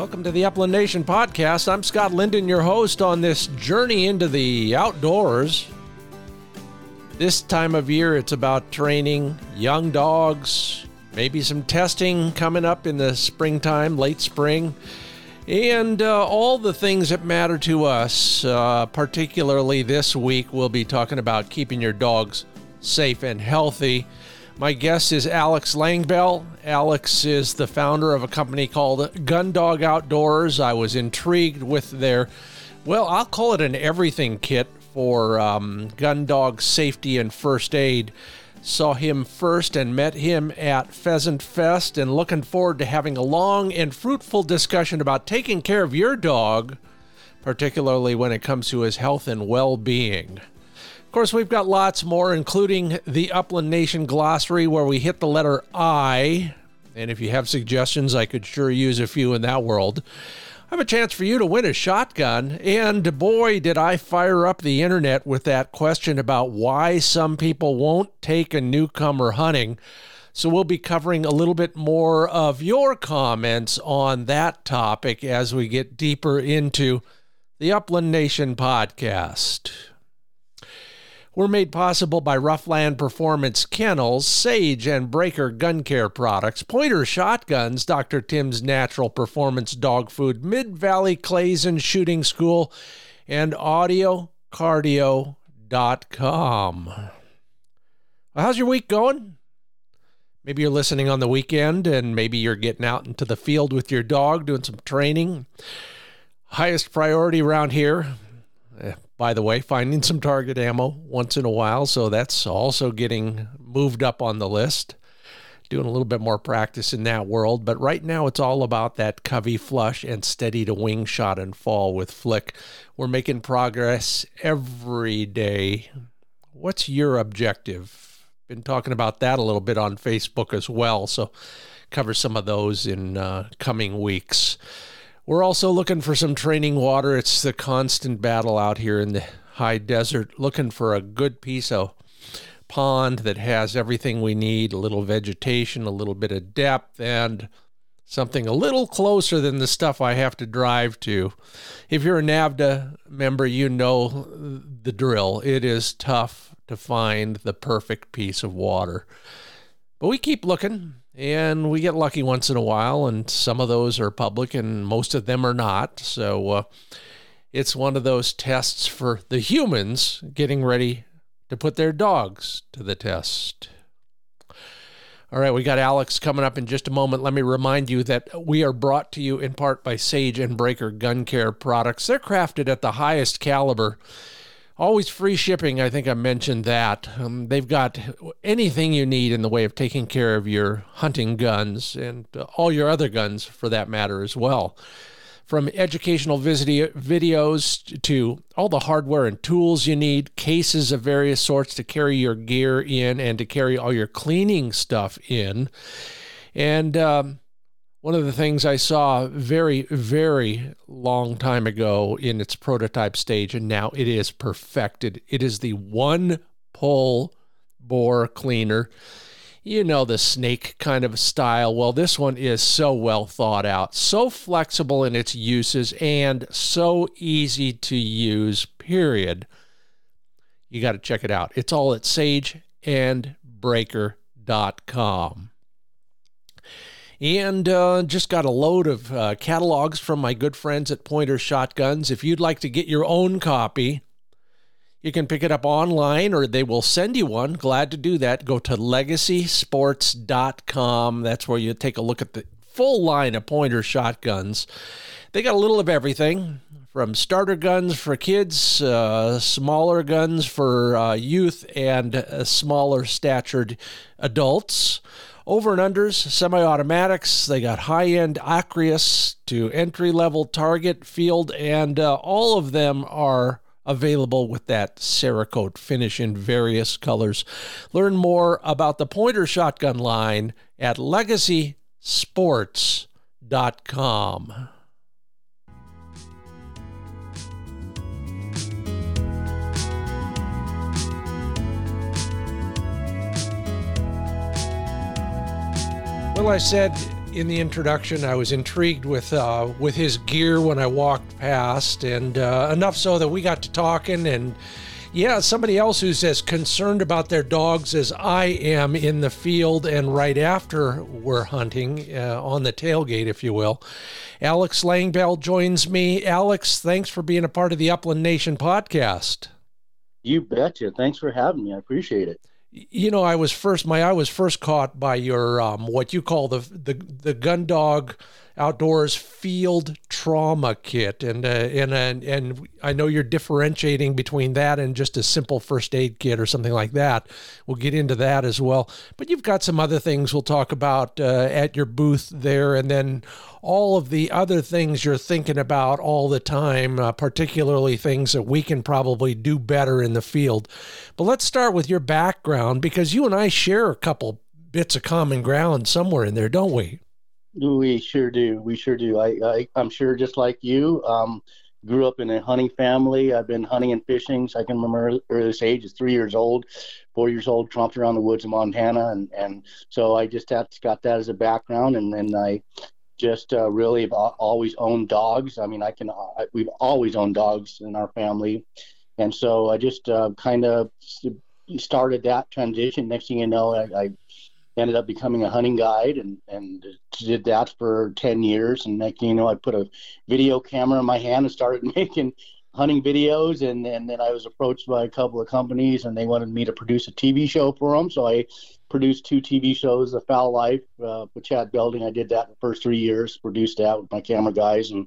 Welcome to the Upland Nation podcast. I'm Scott Linden, your host on this journey into the outdoors. This time of year, it's about training young dogs, maybe some testing coming up in the springtime, late spring, and uh, all the things that matter to us. Uh, particularly this week, we'll be talking about keeping your dogs safe and healthy. My guest is Alex Langbell. Alex is the founder of a company called Gun Dog Outdoors. I was intrigued with their, well, I'll call it an everything kit for um, gun dog safety and first aid. Saw him first and met him at Pheasant Fest, and looking forward to having a long and fruitful discussion about taking care of your dog, particularly when it comes to his health and well being. Of course, we've got lots more, including the Upland Nation glossary, where we hit the letter I. And if you have suggestions, I could sure use a few in that world. I have a chance for you to win a shotgun. And boy, did I fire up the internet with that question about why some people won't take a newcomer hunting. So we'll be covering a little bit more of your comments on that topic as we get deeper into the Upland Nation podcast. We're made possible by Ruff Land Performance Kennels, Sage and Braker Gun Care Products, Pointer Shotguns, Dr. Tim's Natural Performance Dog Food, Mid Valley Clays and Shooting School, and AudioCardio.com. Well, how's your week going? Maybe you're listening on the weekend and maybe you're getting out into the field with your dog doing some training. Highest priority around here eh, by the way, finding some target ammo once in a while. So that's also getting moved up on the list. Doing a little bit more practice in that world. But right now, it's all about that covey flush and steady to wing shot and fall with flick. We're making progress every day. What's your objective? Been talking about that a little bit on Facebook as well. So cover some of those in uh, coming weeks. We're also looking for some training water. It's the constant battle out here in the high desert, looking for a good piece of pond that has everything we need a little vegetation, a little bit of depth, and something a little closer than the stuff I have to drive to. If you're a NAVHDA member, you know the drill. It is tough to find the perfect piece of water. But we keep looking and we get lucky once in a while, and some of those are public, and most of them are not. So uh, it's one of those tests for the humans getting ready to put their dogs to the test. All right, we got Alex coming up in just a moment. Let me remind you that we are brought to you in part by Sage and Braker Gun Care products. They're crafted at the highest caliber Always free shipping. I think I mentioned that. Um, they've got anything you need in the way of taking care of your hunting guns and uh, all your other guns for that matter as well. From educational visit- videos to all the hardware and tools you need, cases of various sorts to carry your gear in and to carry all your cleaning stuff in. And um, one of the things I saw very, very long time ago in its prototype stage, and now it is perfected. It is the one pull bore cleaner. You know, the snake kind of style. Well, this one is so well thought out, so flexible in its uses, and so easy to use, period. You got to check it out. It's all at sageandbraker.com and uh, just got a load of uh, catalogs from my good friends at Pointer Shotguns. If you'd like to get your own copy, you can pick it up online or they will send you one. Glad to do that. Go to legacysports.com. That's where you take a look at the full line of Pointer Shotguns. They got a little of everything from starter guns for kids, uh, smaller guns for uh, youth, and uh, smaller statured adults. Over and unders, semi automatics. They got high end Acrius to entry level target field, and uh, all of them are available with that Cerakote finish in various colors. Learn more about the Pointer Shotgun line at legacysports.com. Well, I said in the introduction, I was intrigued with uh, with his gear when I walked past, and uh, enough so that we got to talking. And yeah, somebody else who's as concerned about their dogs as I am in the field and right after we're hunting uh, on the tailgate, if you will. Alex Langbell joins me. Alex, thanks for being a part of the Upland Nation podcast. You betcha. Thanks for having me. I appreciate it you know, I was first my eye was first caught by your um, what you call the the the gun dog outdoors field trauma kit and uh, and and and I know you're differentiating between that and just a simple first aid kit or something like that. We'll get into that as well. But you've got some other things we'll talk about uh, at your booth there, and then all of the other things you're thinking about all the time, uh, particularly things that we can probably do better in the field. But let's start with your background because you and I share a couple bits of common ground somewhere in there, don't we? We sure do. We sure do. I, I am sure just like you. Um, grew up in a hunting family. I've been hunting and fishing. So I can remember earliest age is three years old, four years old, tromped around the woods of Montana, and and so I just have, got that as a background, and then I just uh, really have always owned dogs. I mean, I can I, we've always owned dogs in our family, and so I just uh, kind of started that transition. Next thing you know, I, I ended up becoming a hunting guide and, and did that for 10 years. And next you know, I put a video camera in my hand and started making hunting videos. And, and then I was approached by a couple of companies and they wanted me to produce a TV show for them. So I produced two TV shows, The Fowl Life uh, with Chad Belding. I did that the first three years, produced that with my camera guys and,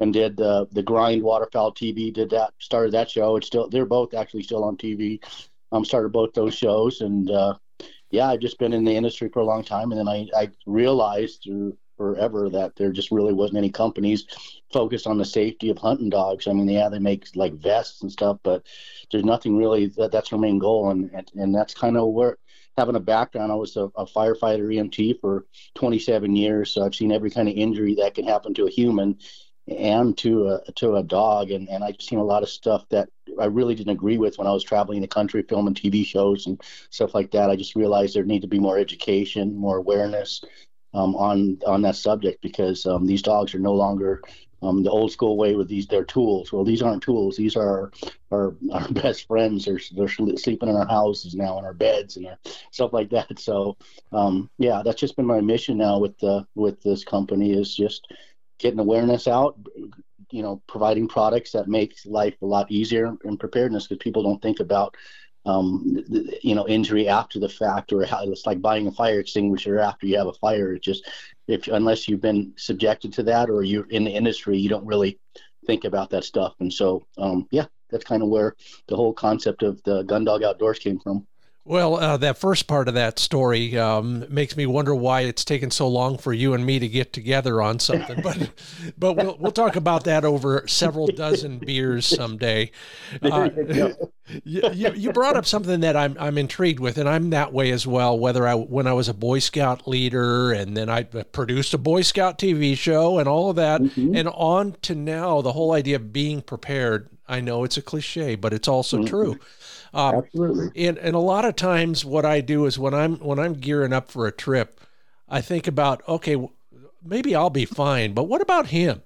and did uh, the grind waterfowl TV, did that, started that show. It's still, they're both actually still on TV. Um, started both those shows and, uh, yeah, I've just been in the industry for a long time, and then I, I realized through forever that there just really wasn't any companies focused on the safety of hunting dogs. I mean, yeah, they make like vests and stuff, but there's nothing really that that's their main goal, and and, and that's kind of where having a background. I was a, a firefighter EMT for 27 years, so I've seen every kind of injury that can happen to a human and to a to a dog and and I've seen a lot of stuff that I really didn't agree with when I was traveling the country filming TV shows and stuff like that. I just realized there need to be more education, more awareness um, on on that subject because um, these dogs are no longer um, the old school way with these their tools. Well, these aren't tools. These are our our best friends. They're they're sleeping in our houses now in our beds and our, stuff like that. So um, yeah, that's just been my mission now with the with this company is just getting awareness out, you know, providing products that make life a lot easier in preparedness because people don't think about, um, you know, injury after the fact or how it's like buying a fire extinguisher after you have a fire. It just, if unless you've been subjected to that or you're in the industry, you don't really think about that stuff. And so, um, yeah, that's kind of where the whole concept of the gun dog outdoors came from. Well, uh, that first part of that story um, makes me wonder why it's taken so long for you and me to get together on something. But, but we'll we'll talk about that over several dozen beers someday. Uh, you, you, you brought up something that I'm I'm intrigued with, and I'm that way as well. Whether I when I was a Boy Scout leader, and then I produced a Boy Scout TV show, and all of that, mm-hmm. and on to now, the whole idea of being prepared. I know it's a cliche, but it's also mm-hmm. true um, Absolutely. And and a lot of times, what I do is when I'm when I'm gearing up for a trip, I think about okay, maybe I'll be fine, but what about him?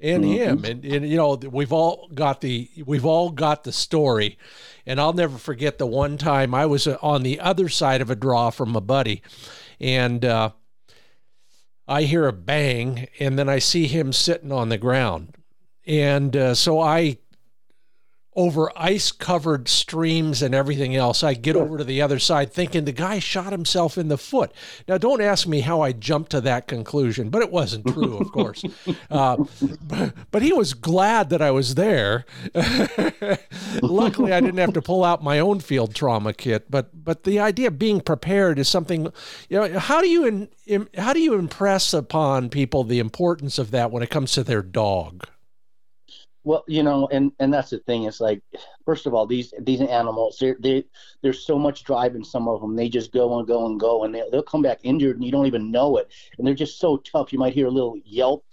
and mm-hmm. him and, and you know we've all got the we've all got the story and i'll never forget the one time i was uh, on the other side of a draw from a buddy and uh, i hear a bang and then i see him sitting on the ground and uh, so i over ice covered streams and everything else. I get over to the other side thinking the guy shot himself in the foot. Now, don't ask me how I jumped to that conclusion, but it wasn't true, of course. Uh, but, but, he was glad that I was there. Luckily, I didn't have to pull out my own field trauma kit. But but the idea of being prepared is something. You know, how do you in, in, how do you impress upon people the importance of that when it comes to their dog? Well, you know, and and that's the thing. It's like, first of all, these these animals, they they there's so much drive in some of them. They just go and go and go, and they, they'll come back injured, and you don't even know it. And they're just so tough. You might hear a little yelp,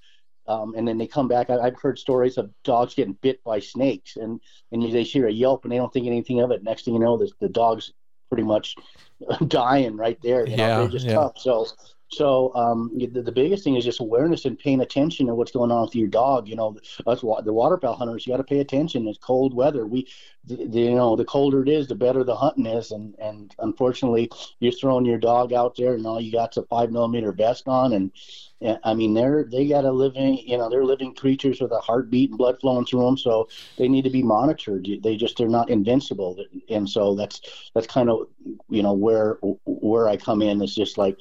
um, and then they come back. I, have heard stories of dogs getting bit by snakes, and and they hear a yelp, and they don't think anything of it. Next thing you know, the the dog's pretty much dying right there. You know, yeah, they're just yeah. tough. So So um, the, the, biggest thing is just awareness and paying attention to what's going on with your dog. You know, us the waterfowl hunters, you got to pay attention. It's cold weather. We, the, the, you know, the colder it is, the better the hunting is. And and unfortunately, you're throwing your dog out there, and all you got's a five millimeter vest on, and, and I mean they're they got a living, you know, they're living creatures with a heartbeat and blood flowing through them. So they need to be monitored. They just they're not invincible. And so that's that's kind of you know where where I come in is just like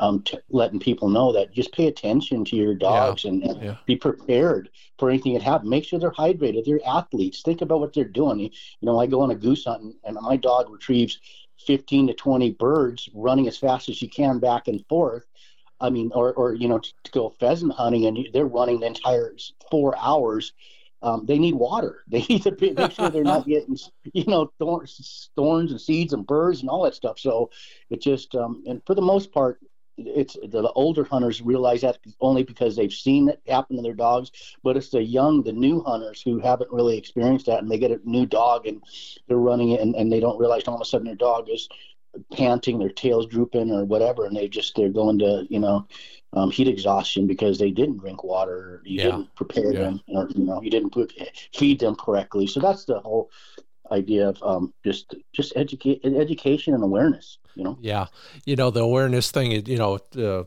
um, t- letting people know that just pay attention to your dogs yeah. and, and yeah. be prepared for anything that happens. Make sure they're hydrated. They're athletes. Think about what they're doing. You know, I go on a goose hunt and, and my dog retrieves 15 to 20 birds running as fast as you can back and forth. I mean, or, or you know, to, to go pheasant hunting and they're running the entire four hours. Um, they need water. They need to be, make sure they're not getting, you know, thorns, thorns and seeds and burrs and all that stuff. So it just, um, and for the most part, it's the older hunters realize that only because they've seen it happen to their dogs but it's the young the new hunters who haven't really experienced that and they get a new dog and they're running it and, and they don't realize all of a sudden their dog is panting their tails drooping or whatever and they just they're going to you know um, heat exhaustion because they didn't drink water you yeah. didn't prepare yeah. them or you know you didn't put, feed them correctly so that's the whole idea of um, just just educate education and awareness you know? Yeah. You know the awareness thing you know uh,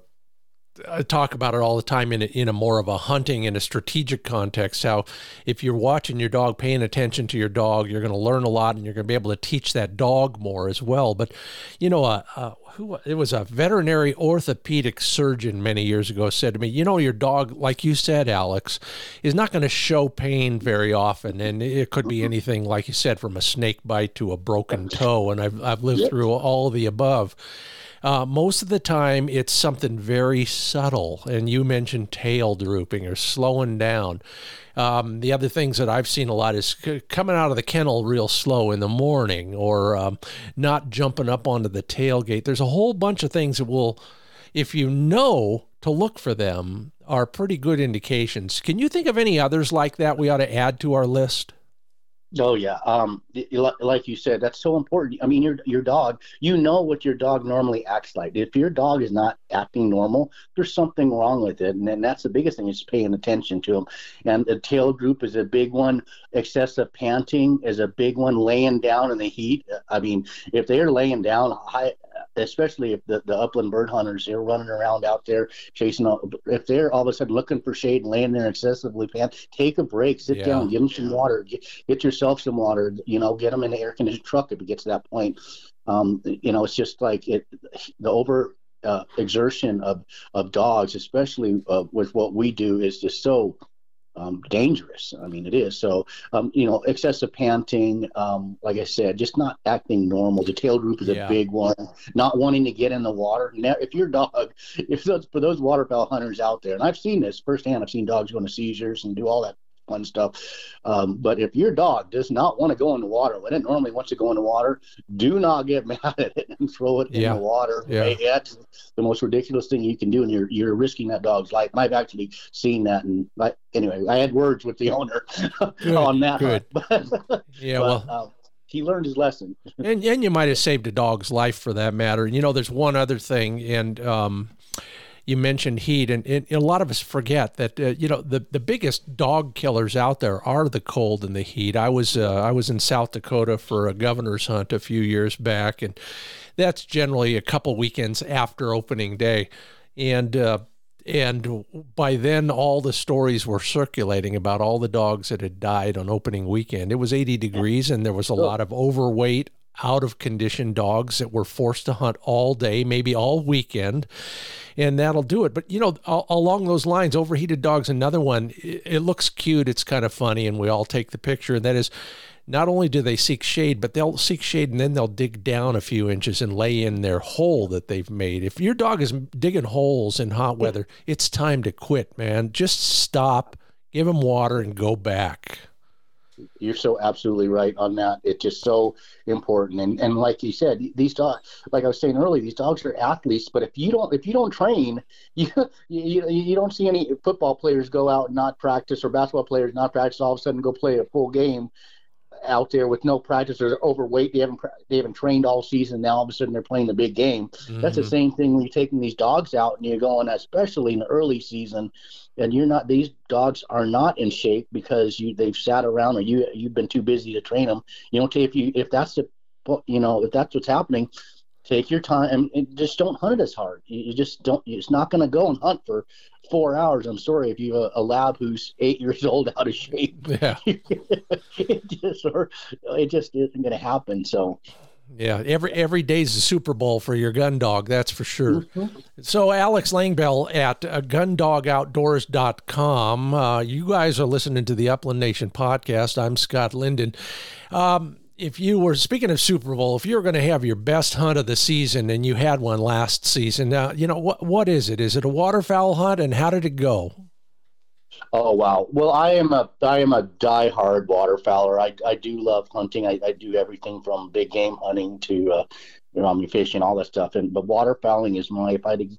I talk about it all the time in a, in a more of a hunting in a strategic context. How if you're watching your dog, paying attention to your dog, you're going to learn a lot, and you're going to be able to teach that dog more as well. But you know, uh, uh, who it was a veterinary orthopedic surgeon many years ago said to me, you know, your dog, like you said, Alex, is not going to show pain very often, and it could be anything, like you said, from a snake bite to a broken toe. And I've I've lived through all the above. Uh, most of the time, it's something very subtle. And you mentioned tail drooping or slowing down. Um, the other things that I've seen a lot is c- coming out of the kennel real slow in the morning or um, not jumping up onto the tailgate. There's a whole bunch of things that will, if you know to look for them, are pretty good indications. Can you think of any others like that we ought to add to our list? Oh yeah, um, like you said, that's so important. I mean, your your dog, you know what your dog normally acts like. If your dog is not acting normal, there's something wrong with it, and that's the biggest thing is paying attention to them. And the tail droop is a big one. Excessive panting is a big one. Laying down in the heat. I mean, if they're laying down, I, especially if the, the upland bird hunters they're running around out there chasing all, if they're all of a sudden looking for shade and laying there excessively pant take a break sit yeah. down give them some water get, get yourself some water you know get them in the air conditioned truck if it gets to that point um, you know it's just like it the over uh, exertion of of dogs especially uh, with what we do is just so um, dangerous. I mean, it is. So, um, you know, excessive panting, um, like I said, just not acting normal. The tail droop is yeah. a big one. Not wanting to get in the water. Now, if your dog, if those, for those waterfowl hunters out there, and I've seen this firsthand, I've seen dogs go into seizures and do all that fun stuff. Um, but if your dog does not want to go in the water when it normally wants to go in the water, do not get mad at it and throw it yeah. in the water. Yeah. That's the most ridiculous thing you can do, and you're you're risking that dog's life. I've actually seen that, and I, anyway, I had words with the owner on that. Good. yeah, but, well. Um, he learned his lesson. and and you might have saved a dog's life for that matter. You know, there's one other thing, and um, you mentioned heat, and, and, a lot of us forget that uh, you know the the biggest dog killers out there are the cold and the heat. I was uh, I was in South Dakota for a governor's hunt a few years back, and that's generally a couple weekends after opening day, and. Uh, and by then, all the stories were circulating about all the dogs that had died on opening weekend. It was 80 degrees, and there was a lot of overweight, out of condition dogs that were forced to hunt all day, maybe all weekend and that'll do it. But you know, along those lines, overheated dogs, another one. It, looks cute. It's kind of funny, and we all take the picture. And that is, not only do they seek shade, but they'll seek shade and then they'll dig down a few inches and lay in their hole that they've made. If your dog is digging holes in hot weather, it's time to quit, man. Just stop, give them water, and go back you're so absolutely right on that. It's just so important. And and like you said, these dogs, like I was saying earlier, these dogs are athletes. But if you don't if you don't train, you you, you don't see any football players go out and not practice or basketball players not practice all of a sudden go play a full game. Out there with no practice. They're overweight. They haven't they haven't trained all season. Now all of a sudden they're playing the big game. Mm-hmm. That's the mm-hmm. same thing when you're taking these dogs out and you're going, especially in the early season, and you're not. These dogs are not in shape because you they've sat around or you you've been too busy to train them. You don't if you if that's the you know if that's what's happening take your time and just don't hunt it as hard. You, just don't. It's not going to go and hunt for four hours. I'm sorry if you have a, a lab who's eight years old out of shape. Yeah, it just or it just isn't going to happen. So. Yeah, every every day's a Super Bowl for your gun dog, that's for sure. Mm-hmm. So, Alex Langbell at uh, gundogoutdoors.com. Uh, you guys are listening to the Upland Nation podcast. I'm Scott Linden. Um, if you were speaking of Super Bowl, if you were going to have your best hunt of the season and you had one last season, now you know what what is it? Is it a waterfowl hunt, and how did it go? Oh wow! Well, I am a I am a diehard waterfowler. I, I do love hunting. I, I do everything from big game hunting to uh, you know I mean fishing, all that stuff. And but waterfowling is my if I had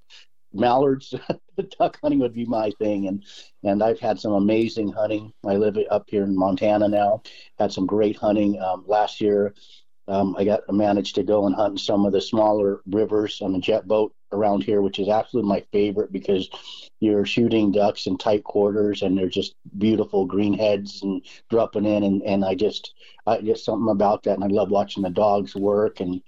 mallards, duck hunting would be my thing. And and I've had some amazing hunting. I live up here in Montana now. Had some great hunting um, last year. Um, I got managed to go and hunt in some of the smaller rivers on a jet boat around here, which is absolutely my favorite because you're shooting ducks in tight quarters and they're just beautiful green heads and dropping in and, and I just I just something about that and I love watching the dogs work and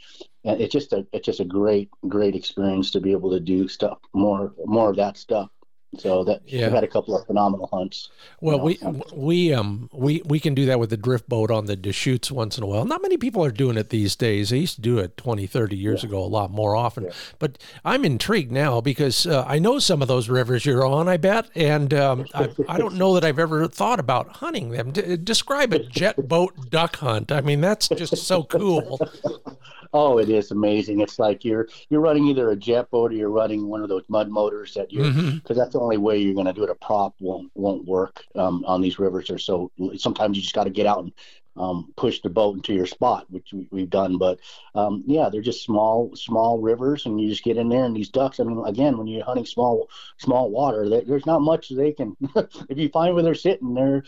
and it's just a it's just a great great experience to be able to do stuff more more of that stuff so that yeah. we've had a couple of phenomenal hunts. Well, we we um we we can do that with the drift boat on the Deschutes once in a while. Not many people are doing it these days. They used to do it 20, 30 years yeah. ago a lot more often. Yeah. But I'm intrigued now because uh, I know some of those rivers you're on. I bet, and um, I, I don't know that I've ever thought about hunting them. D- describe a jet boat duck hunt. I mean, that's just so cool. Oh, it is amazing. It's like you're you're running either a jet boat or you're running one of those mud motors that you because mm-hmm. that's the only way you're going to do it. A prop won't won't work um, on these rivers. Or so sometimes you just got to get out and um, push the boat into your spot, which we, have done. But um, yeah, they're just small, small rivers, and you just get in there. And these ducks, I mean, again, when you're hunting small, small water, they, there's not much they can. if you find where they're sitting, they're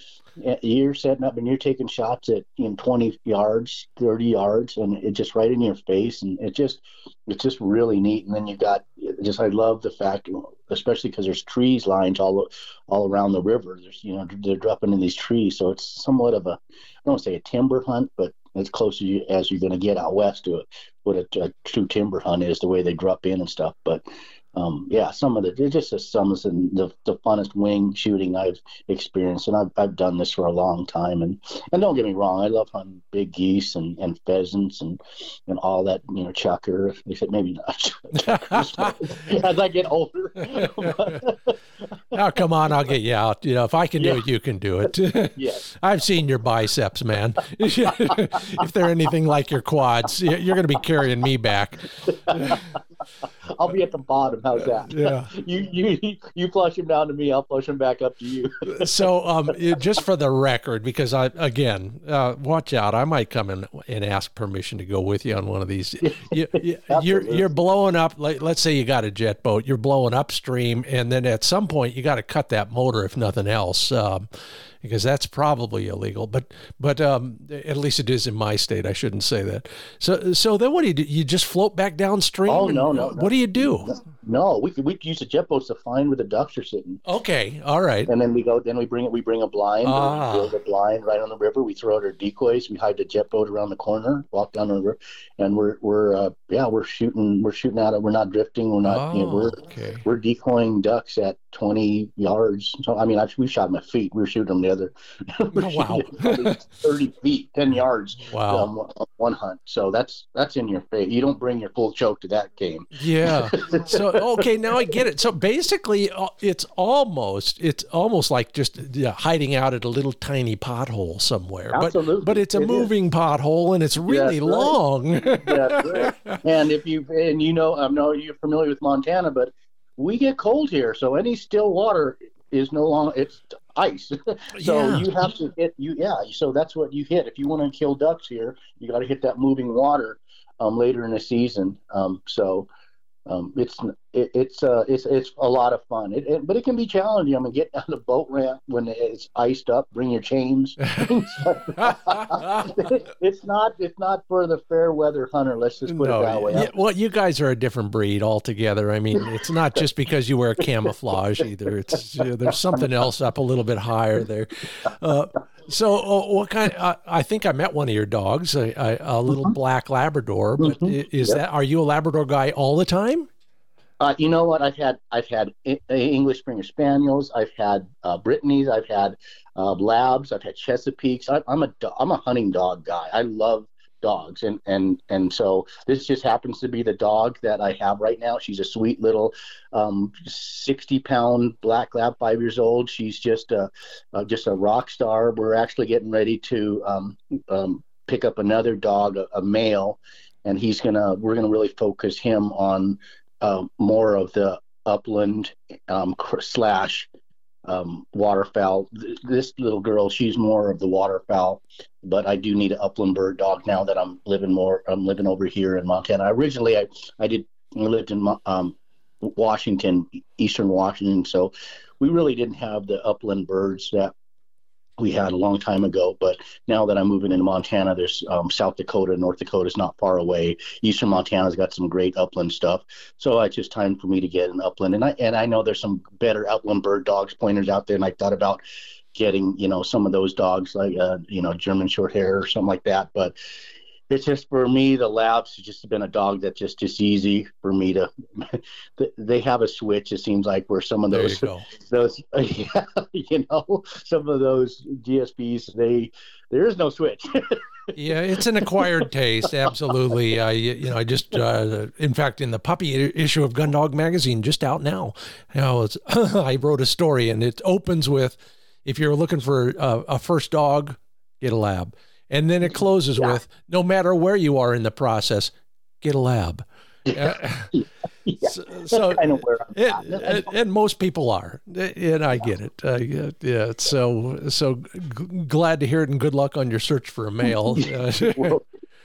you're setting up and you're taking shots at in you know, 20 yards, 30 yards, and it just right in your face, and it just it's just really neat. And then you got just I love the fact, especially because there's trees lined all all around the river. There's you know they're dropping in these trees, so it's somewhat of a I don't say a timber hunt, but as close as, you, as you're going to get out west to it, what a, a, true timber hunt is, the way they drop in and stuff. But um, yeah, some of the it just some of the, the funnest wing shooting I've experienced, and I've, I've done this for a long time. And and don't get me wrong, I love hunting big geese and, and pheasants and and all that you know chukar. Except maybe not as I get older. oh come on, I'll get you out. You know, if I can do yeah. it, you can do it. yes, I've seen your biceps, man. if they're anything like your quads, you're going to be carrying me back. I'll be at the bottom. How's that? Yeah. you you you flush him down to me. I'll flush him back up to you. so, um, just for the record, because I again, uh, watch out. I might come in and ask permission to go with you on one of these. You, you, you're you're blowing up. Like, let's say you got a jet boat. You're blowing upstream, and then at some point you got to cut that motor, if nothing else. Um, because that's probably illegal. But but um, at least it is in my state. I shouldn't say that. So so then what do you do? You just float back downstream? Oh no no. no. What do you do? No, we we use the jet boats to find where the ducks are sitting. Okay, all right. And then we go. Then we bring it. We bring a blind. Ah. We build a blind right on the river. We throw out our decoys. We hide the jet boat around the corner. Walk down the river, and we're we're uh, yeah we're shooting we're shooting out. We're not drifting. We're not. Oh, you know, we're oh, okay. we're decoying ducks at twenty yards. So I mean, I, we shot at feet. We were shooting them the other. oh, wow. Thirty feet, ten yards. Wow. Um, one hunt. So that's that's in your face. You don't bring your full choke to that game. Yeah. So okay, now I get it. So basically, uh, it's almost it's almost like just hiding out at a little tiny pothole somewhere. Absolutely. But but it's a it moving is. pothole and it's really long. right. And if you and you know, I know you're familiar with Montana, but we get cold here, so any still water is no longer it's ice. so yeah. you have to hit you yeah. So that's what you hit if you want to kill ducks here. You got to hit that moving water um, later in the season. Um, so um, it's it, it's uh it's it's a lot of fun. It, it, but it can be challenging. I mean, getting on the boat ramp when it's iced up, bring your chains. it's not it's not for the fair weather hunter. Let's just put no, it that way. Yeah, well, you guys are a different breed altogether. I mean, it's not just because you wear camouflage either. It's you know, there's something else up a little bit higher there. Uh, so, uh, what kind? Uh, I think I met one of your dogs, a, a, a little mm-hmm. black Labrador. But mm-hmm. is yep. that? Are you a Labrador guy all the time? Uh, you know what? I've had I've had English Springer Spaniels. I've had uh, Brittany's. I've had uh, Labs. I've had Chesapeakes. I, am a am a hunting dog guy. I love dogs, and and and so this just happens to be the dog that I have right now. She's a sweet little um, 60 pound black lab, five years old. She's just a just a rock star. We're actually getting ready to um, um, pick up another dog, a, a male, and he's gonna we're gonna really focus him on uh, more of the upland um, slash um, waterfowl. This little girl, she's more of the waterfowl, but I do need an upland bird dog now that I'm living more. I'm living over here in Montana. Originally, I I did I lived in um, Washington, Eastern Washington, so we really didn't have the upland birds that we had a long time ago. But now that I'm moving into Montana, there's um, South Dakota, North Dakota is not far away. Eastern Montana's got some great upland stuff. So it's just time for me to get an upland. And I and I know there's some better upland bird dogs pointers out there. And I thought about getting you know some of those dogs like uh, you know German short hair or something like that. But it's just for me the labs has just been a dog that's just just easy for me to they have a switch it seems like where some of those those yeah, you know some of those gsps they there is no switch. Yeah it's an acquired taste absolutely. I you know i just uh, in fact in the puppy issue of gundog magazine just out now you know i wrote a story and it opens with if you're looking for a, a first dog get a lab and then it closes yeah. with no matter where you are in the process, get a lab. Yeah. yeah. So, so kind of where I'm it, and, and, most people are, and I get it. Uh, yeah, yeah, so so g- glad to hear it, and good luck on your search for a male. well,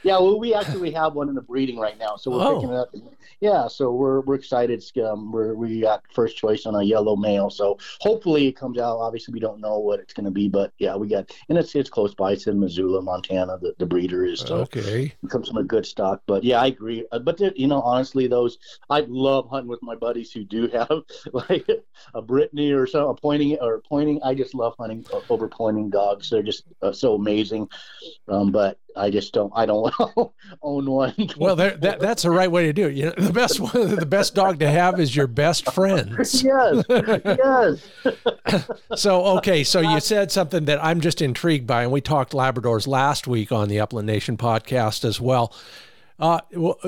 yeah, well, we actually have one in the breeding right now, so we're oh. picking it up. Yeah, so we're we're excited. Um, we're, we got first choice on a yellow male, so hopefully it comes out. Obviously, we don't know what it's going to be, but yeah, we got and it's it's close by. It's in Missoula, Montana. The, the breeder is so okay. It comes from a good stock, but yeah, I agree. Uh, but you know, honestly, those I love hunting with my buddies who do have like a Brittany or so a pointing or pointing. I just love hunting over pointing dogs. They're just uh, so amazing. Um, but I just don't. I don't own one. well, that, that's the right way to do it. You know, the best one, the best dog to have is your best friends. yes, yes. so okay, so you said something that I'm just intrigued by, and we talked Labradors last week on the Upland Nation podcast as well. Uh,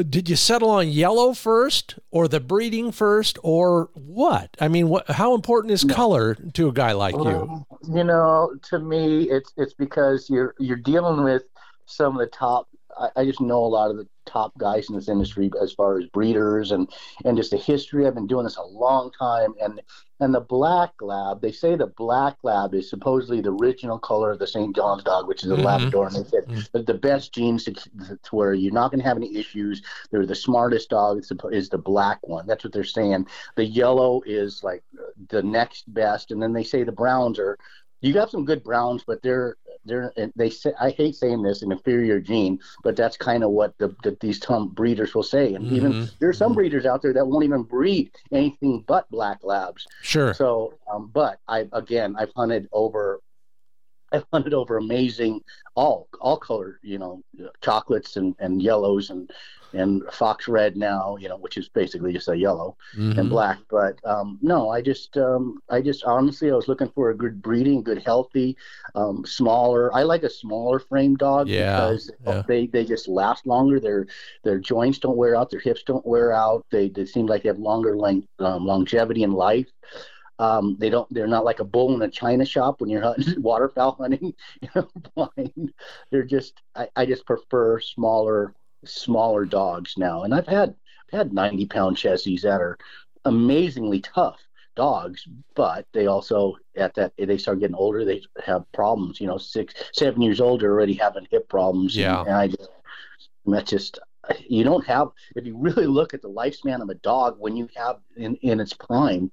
did you settle on yellow first, or the breeding first, or what? I mean, what? How important is color to a guy like you? You know, to me, it's it's because you're you're dealing with some of the top. I, just know a lot of the top guys in this industry as far as breeders and and just the history. I've been doing this a long time, and and the black lab. They say the black lab is supposedly the original color of the St. John's dog, which is a mm-hmm. Labrador, and they said mm-hmm. the best genes to, to where you're not going to have any issues. They're the smartest dog is the black one. That's what they're saying. The yellow is like the next best, and then they say the browns are you got some good browns, but they're they're they say I hate saying this an inferior gene, but that's kind of what the, the, these tom breeders will say. And mm-hmm. even there are some breeders out there that won't even breed anything but black labs. Sure. So, um, but I again I've hunted over I've hunted over amazing all all color, you know, chocolates and, and yellows and and fox red now, you know, which is basically just a yellow mm-hmm. and black. But um, no, I just um, I just honestly I was looking for a good breeding, good healthy, um, smaller. I like a smaller frame dog yeah, because yeah. they they just last longer. Their their joints don't wear out, their hips don't wear out. They they seem like they have longer length um, longevity in life. Um, they don't. They're not like a bull in a china shop when you're hunting, waterfowl hunting. You know, blind. They're just. I, I just prefer smaller, smaller dogs now. And I've had I've had 90 pound Chessies that are amazingly tough dogs, but they also at that they start getting older, they have problems. You know, six, seven years old, they're already having hip problems. Yeah, and, and I just that's just you don't have if you really look at the lifespan of a dog when you have in in its prime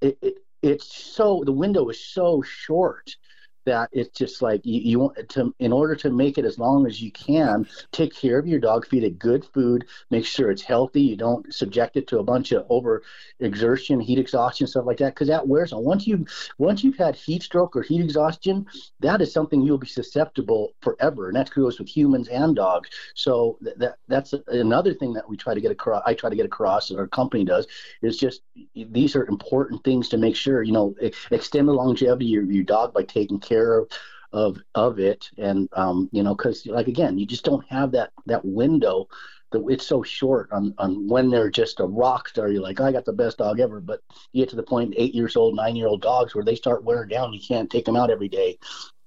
it, it it's so the window is so short that it's just like you, you want to in order to make it as long as you can take care of your dog feed it good food make sure it's healthy you don't subject it to a bunch of over exertion heat exhaustion stuff like that because that wears on. Once you once you've had heat stroke or heat exhaustion that is something you'll be susceptible forever and that goes with humans and dogs. So that, that that's another thing that we try to get across i try to get across and our company does is just these are important things to make sure you know extend the longevity of your dog by taking care care of of, of it. And um, you know because like again you just don't have that that window that it's so short on, on when they're just a rock star. You're like i got the best dog ever. But you get to the point eight years old nine year old dogs where they start wearing down. You can't take them out every day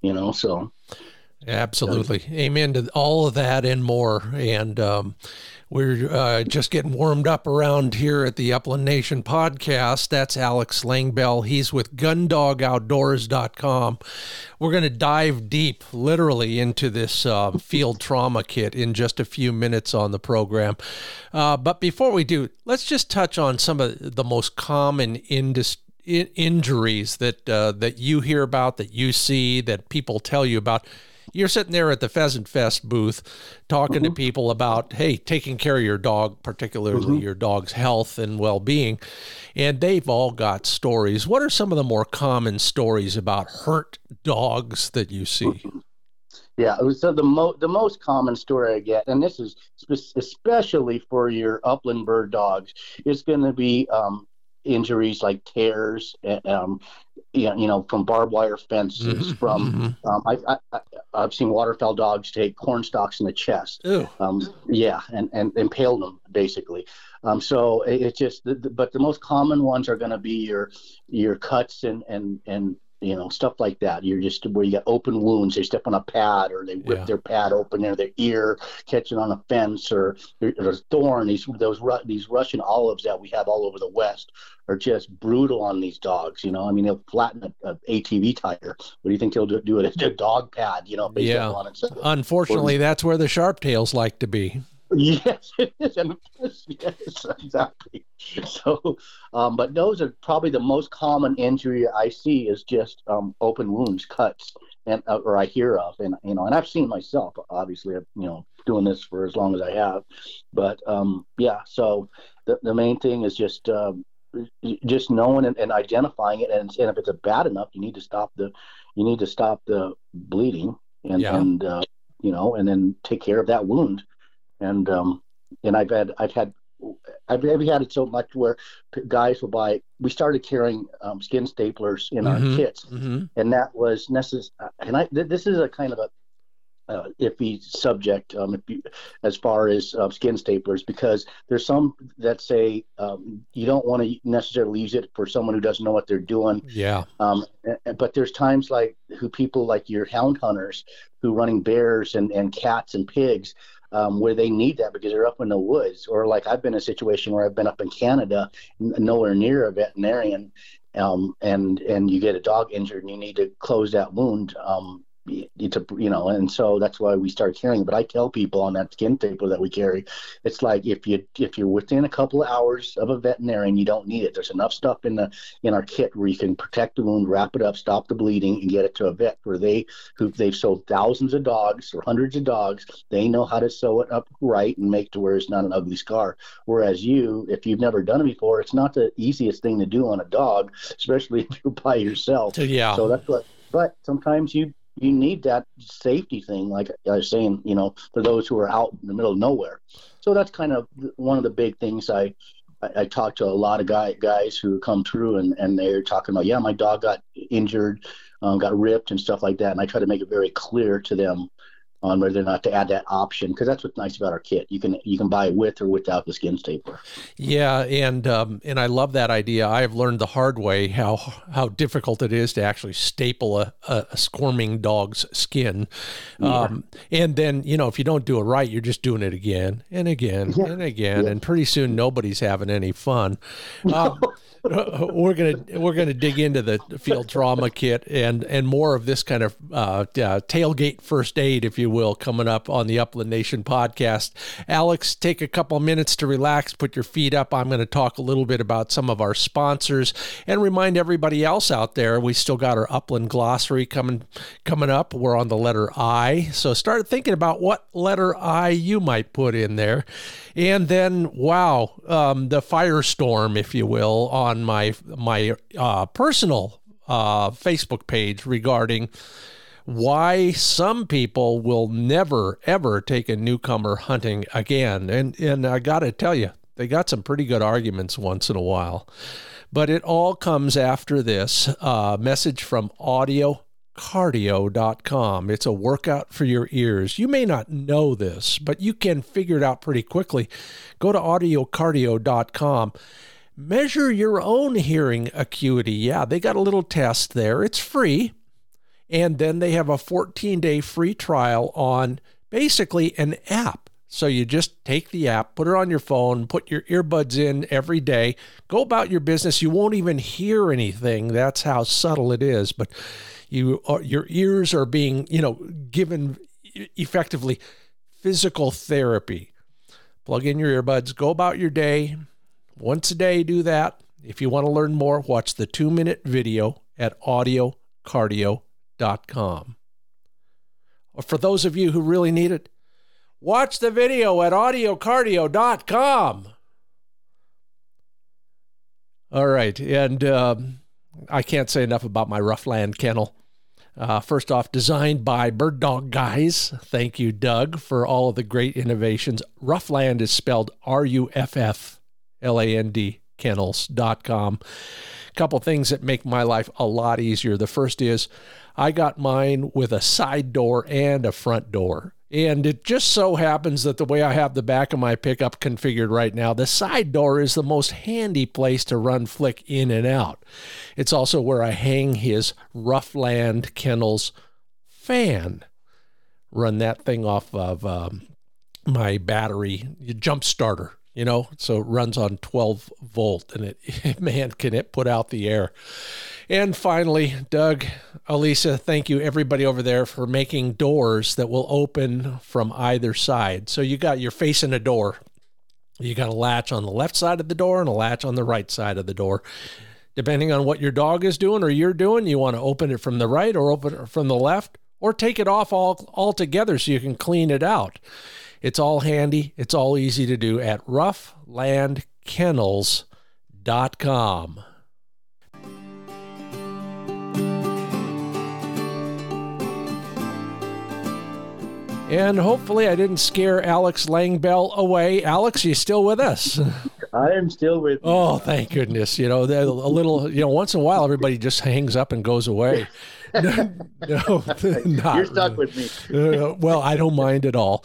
you know so absolutely amen to all of that and more and um, we're uh, just getting warmed up around here at the Upland Nation podcast. That's Alex Langbell. He's with GunDogOutdoors.com. We're going to dive deep, literally, into this uh, field trauma kit in just a few minutes on the program. Uh, but before we do, let's just touch on some of the most common industry injuries that uh, that you hear about, that you see, that people tell you about you're sitting there at the Pheasant Fest booth talking mm-hmm. to people about, hey, taking care of your dog, particularly mm-hmm. your dog's health and well being. And they've all got stories. What are some of the more common stories about hurt dogs that you see? Yeah, so the mo- the most common story I get, and this is especially for your upland bird dogs, is going to be um, injuries like tears, um, you know, from barbed wire fences. Mm-hmm. From mm-hmm. um, I, I, I've seen waterfowl dogs take corn stalks in the chest. Um, yeah, and, and impale them basically. Um, so it, it's just, the, the, but the most common ones are going to be your your cuts and and and you know stuff like that. You're just where you got open wounds. They step on a pad or they rip yeah. their pad open or their ear catching on a fence or there's thorn. These those these Russian olives that we have all over the West are just brutal on these dogs. You know, I mean, they'll flatten a, a ATV tire. What do you think they'll do, do it? A dog pad, you know? yeah. Unfortunately, or, that's where the sharp tails like to be. Yes, it is. And yes, exactly. So, um, but those are probably the most common injury I see is just um, open wounds, cuts, and uh, or I hear of, and you know, and I've seen myself. Obviously, you know, doing this for as long as I have. But um, yeah, so the the main thing is just um, just knowing and, and identifying it, and, and if it's a bad enough, you need to stop the you need to stop the bleeding and yeah. and uh, you know, and then take care of that wound. And um, and I've had I've had I've, I've had it so much where guys will buy. We started carrying um, skin staplers in mm-hmm. our kits, mm-hmm. and that was necessary. And I th- this is a kind of a uh, iffy subject um, you, as far as uh, skin staplers because there's some that say um, you don't want to necessarily use it for someone who doesn't know what they're doing. Yeah. Um, but there's times like who people like your hound hunters who running bears and, and cats and pigs um, where they need that because they're up in the woods. Or like I've been in a situation where I've been up in Canada nowhere near a veterinarian um, and and you get a dog injured and you need to close that wound um, it's a you know and so that's why we start carrying but i tell people on that skin stapler that we carry it's like if you if you're within a couple of hours of a veterinarian you don't need it. There's enough stuff in the in our kit where you can protect the wound wrap it up stop the bleeding and get it to a vet where they who they've sold thousands of dogs or hundreds of dogs. They know how to sew it up right and make to where it's not an ugly scar. Whereas you if you've never done it before it's not the easiest thing to do on a dog especially if you're by yourself. Yeah. So that's what but sometimes you you need that safety thing, like I was saying, you know, for those who are out in the middle of nowhere. So that's kind of one of the big things I I, I talk to a lot of guy, guys who come through and, and they're talking about, yeah, my dog got injured, um, got ripped and stuff like that. And I try to make it very clear to them on whether or not to add that option because that's what's nice about our kit. You can you can buy it with or without the skin stapler. Yeah, and um, and I love that idea. I have learned the hard way how how difficult it is to actually staple a, a squirming dog's skin, yeah. um, and then you know if you don't do it right, you're just doing it again and again yeah. and again, yeah. and pretty soon nobody's having any fun. Um, we're gonna we're gonna dig into the field trauma kit and and more of this kind of uh, uh, tailgate first aid, if you will will, coming up on the Upland Nation podcast. Alex, take a couple minutes to relax, put your feet up. I'm going to talk a little bit about some of our sponsors and remind everybody else out there we still got our Upland glossary coming coming up. We're on the letter I, so start thinking about what letter I you might put in there. And then, wow, um, the firestorm, if you will, on my my uh, personal uh, Facebook page regarding why some people will never ever take a newcomer hunting again. And and I got to tell you, they got some pretty good arguments once in a while. But it all comes after this uh, message from audiocardio.com. It's a workout for your ears. You may not know this, but you can figure it out pretty quickly. Go to audiocardio.com measure your own hearing acuity. Yeah, they got a little test there. It's free. And then they have a 14 day free trial on basically an app. So you just take the app, put it on your phone, put your earbuds in every day, go about your business. You won't even hear anything. That's how subtle it is. But you, uh, your ears are being, you know, given effectively physical therapy. Plug in your earbuds, go about your day, once a day, do that. If you want to learn more, watch the two minute video at audiocardio.com. Or for those of you who really need it, watch the video at audiocardio.com. All right. And um, I can't say enough about my Ruff Land kennel. Uh, first off, designed by Bird Dog Guys. Thank you, Doug, for all of the great innovations. Ruff Land is spelled R U F F L-A-N-D, kennels.com. A couple things that make my life a lot easier. The first is I got mine with a side door and a front door. And it just so happens that the way I have the back of my pickup configured right now, the side door is the most handy place to run Flick in and out. It's also where I hang his Ruff Land Kennels fan. Run that thing off of um, my battery jump starter you know, so it runs on 12 volt and it, man, can it put out the air. And finally, Doug, Elisa, thank you everybody over there for making doors that will open from either side. So you got, you're facing a door. You got a latch on the left side of the door and a latch on the right side of the door. Depending on what your dog is doing or you're doing, you want to open it from the right or open it from the left or take it off all altogether so you can clean it out. It's all handy, it's all easy to do at rufflandkennels.com. And hopefully, I didn't scare Alex Langbell away. Alex, you still with us? I am still with. You. Oh, thank goodness! You know, a little. You know, once in a while, everybody just hangs up and goes away. no, no You're stuck with me. uh, well, I don't mind at all.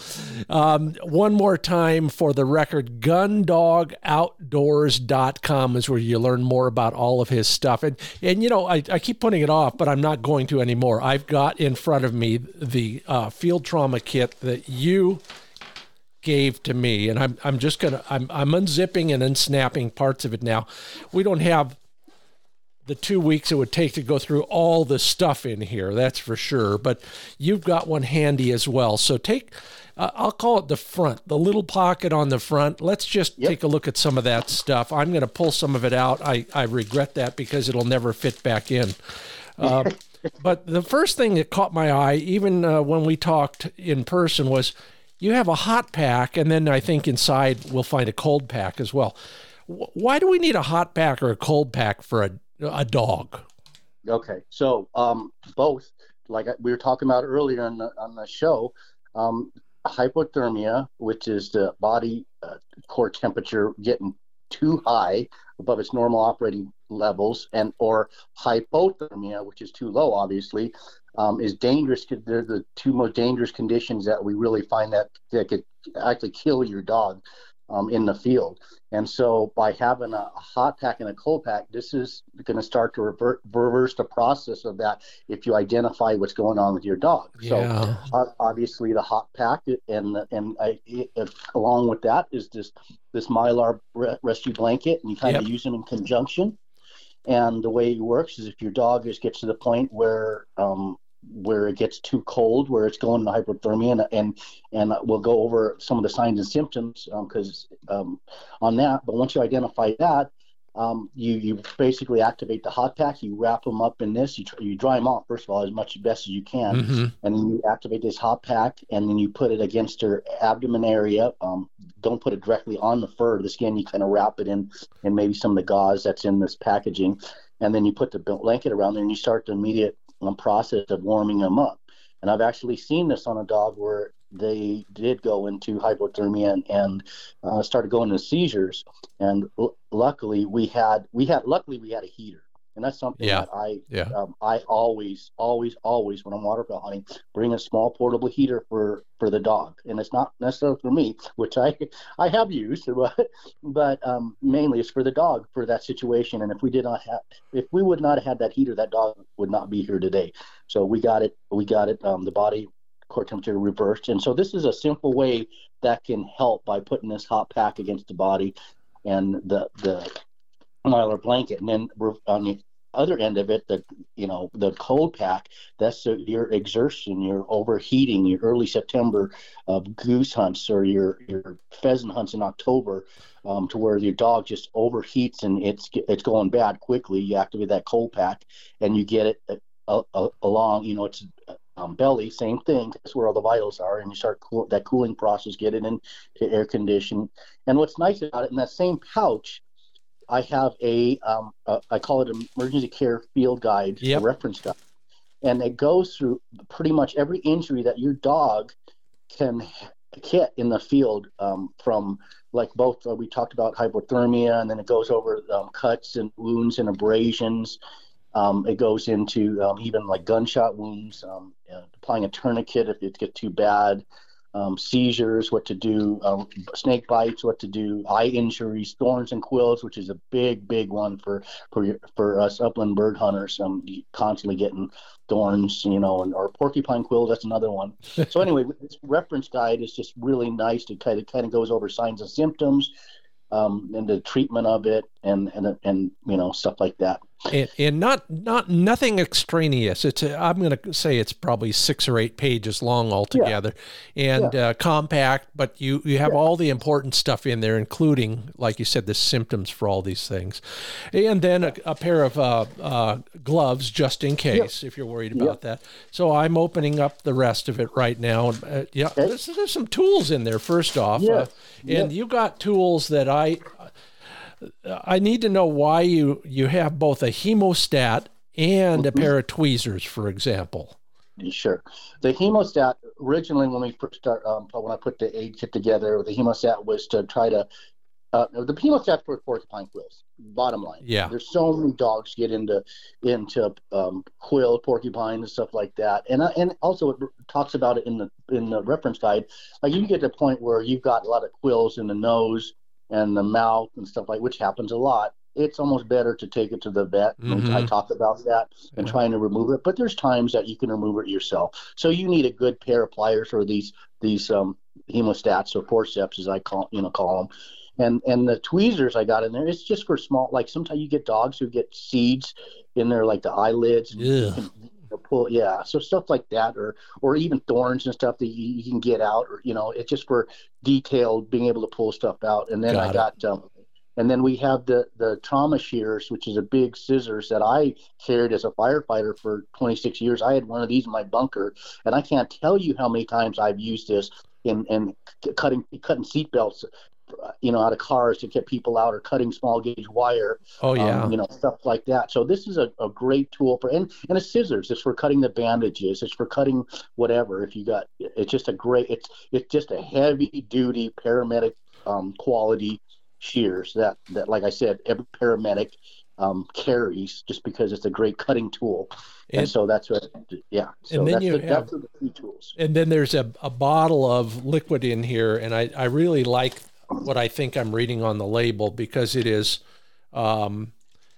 Um, one more time for the record gundogoutdoors.com is where you learn more about all of his stuff. And, and you know, I, I keep putting it off, but I'm not going to anymore. I've got in front of me the uh, field trauma kit that you gave to me and I'm I'm just going to I'm I'm unzipping and unsnapping parts of it now. We don't have the two weeks it would take to go through all the stuff in here, that's for sure. But you've got one handy as well. So take, uh, I'll call it the front, the little pocket on the front. Let's just yep. take a look at some of that stuff. I'm going to pull some of it out. I, I regret that because it'll never fit back in. Uh, but the first thing that caught my eye, even uh, when we talked in person, was you have a hot pack, and then I think inside we'll find a cold pack as well. Why do we need a hot pack or a cold pack for a a dog? Okay, so um, both, like we were talking about earlier on the, on the show, um, hyperthermia, which is the body uh, core temperature getting too high above its normal operating levels, and or hypothermia, which is too low, obviously, um, is dangerous. They're the two most dangerous conditions that we really find that that could actually kill your dog um, in the field. And so by having a hot pack and a cold pack, this is going to start to revert, reverse the process of that if you identify what's going on with your dog. Yeah. So uh, obviously the hot pack and and I, if, along with that is this this mylar rescue blanket, and you kind yep. of use them in conjunction. And the way it works is if your dog just gets to the point where um, where it gets too cold, where it's going into hypothermia, and and, and we'll go over some of the signs and symptoms because um, um, on that. But once you identify that, um, you you basically activate the hot pack. You wrap them up in this. You you dry them off first of all as much as best as you can, mm-hmm. and then you activate this hot pack, and then you put it against their abdomen area. Um, don't put it directly on the fur, the skin. You kind of wrap it in, and maybe some of the gauze that's in this packaging, and then you put the blanket around there, and you start the immediate um, process of warming them up. And I've actually seen this on a dog where they did go into hypothermia and, and uh, started going into seizures. And l- luckily, we had we had luckily we had a heater and that's something yeah. that I yeah. um, I always always always when I'm waterfowl hunting bring a small portable heater for for the dog and it's not necessarily for me which I I have used but but um, mainly it's for the dog for that situation and if we did not have if we would not have had that heater that dog would not be here today so we got it we got it um, the body core temperature reversed and so this is a simple way that can help by putting this hot pack against the body and the the mylar blanket, and then on the other end of it, the you know the cold pack. That's your exertion, your overheating, your early September of goose hunts or your your pheasant hunts in October, um, to where your dog just overheats and it's it's going bad quickly. You activate that cold pack, and you get it uh, uh, along. You know, it's um, belly, same thing. That's where all the vitals are, and you start cool, that cooling process, get it into air condition. And what's nice about it, in that same pouch, I have a, um, a I call it an emergency care field guide, yep. a reference guide, and it goes through pretty much every injury that your dog can get in the field um, from like both uh, we talked about hypothermia and then it goes over um, cuts and wounds and abrasions. Um, it goes into um, even like gunshot wounds um, applying a tourniquet if it gets too bad um, seizures, what to do, uh, snake bites, what to do, eye injuries, thorns and quills, which is a big, big one for for for us upland bird hunters. Um, constantly getting thorns, you know, and or porcupine quills. That's another one. so anyway, this reference guide is just really nice to kind of kind of goes over signs and symptoms, um, and the treatment of it, and and and you know stuff like that and, and not not nothing extraneous. It's i am going to say it's probably six or eight pages long altogether, yeah. and yeah. Uh, compact. But you you have yeah. all the important stuff in there, including, like you said, the symptoms for all these things, and then a, a pair of uh, uh, gloves just in case if you're worried about that. So I'm opening up the rest of it right now. Uh, yeah, there's, there's, some tools in there. First off, uh, and you got tools that I I need to know why you you have both a hemostat and a mm-hmm. pair of tweezers, for example. Sure. The hemostat originally, when we start, um, when I put the aid kit together, the hemostat was to try to. Uh, the hemostat for porcupine quills. Bottom line, yeah. There's so many dogs get into into um, quill, porcupine, and stuff like that, and uh, and also it talks about it in the in the reference guide. Like you get to the point where you've got a lot of quills in the nose, and the mouth and stuff like which happens a lot. It's almost better to take it to the vet. Mm-hmm. i talk about that and yeah. trying to remove it but there's times that you can remove it yourself. So you need a good pair of pliers or these these um, hemostats or forceps as i call you know call them and and the tweezers i got in there it's just for small like sometimes you get dogs who get seeds in there like the eyelids. Yeah pull yeah so stuff like that or or even thorns and stuff that you, you, can get out or you know it's just for detailed being able to pull stuff out. And then got i got um, and then we have the the trauma shears which is a big scissors that i carried as a firefighter for 26 years. I had one of these in my bunker and i can't tell you how many times i've used this in, in cutting cutting seat belts you know, out of cars to get people out or cutting small gauge wire. Oh yeah. Um, you know, stuff like that. So this is a, a great tool for and and a scissors. It's for cutting the bandages. It's for cutting whatever. If you got, it's just a great. It's it's just a heavy duty paramedic um, quality shears that that like I said, every paramedic um, carries just because it's a great cutting tool. And, and so that's what, yeah. So and then you the, have, the tools. And then there's a, a bottle of liquid in here, and I, I really like what I think I'm reading on the label because it is um,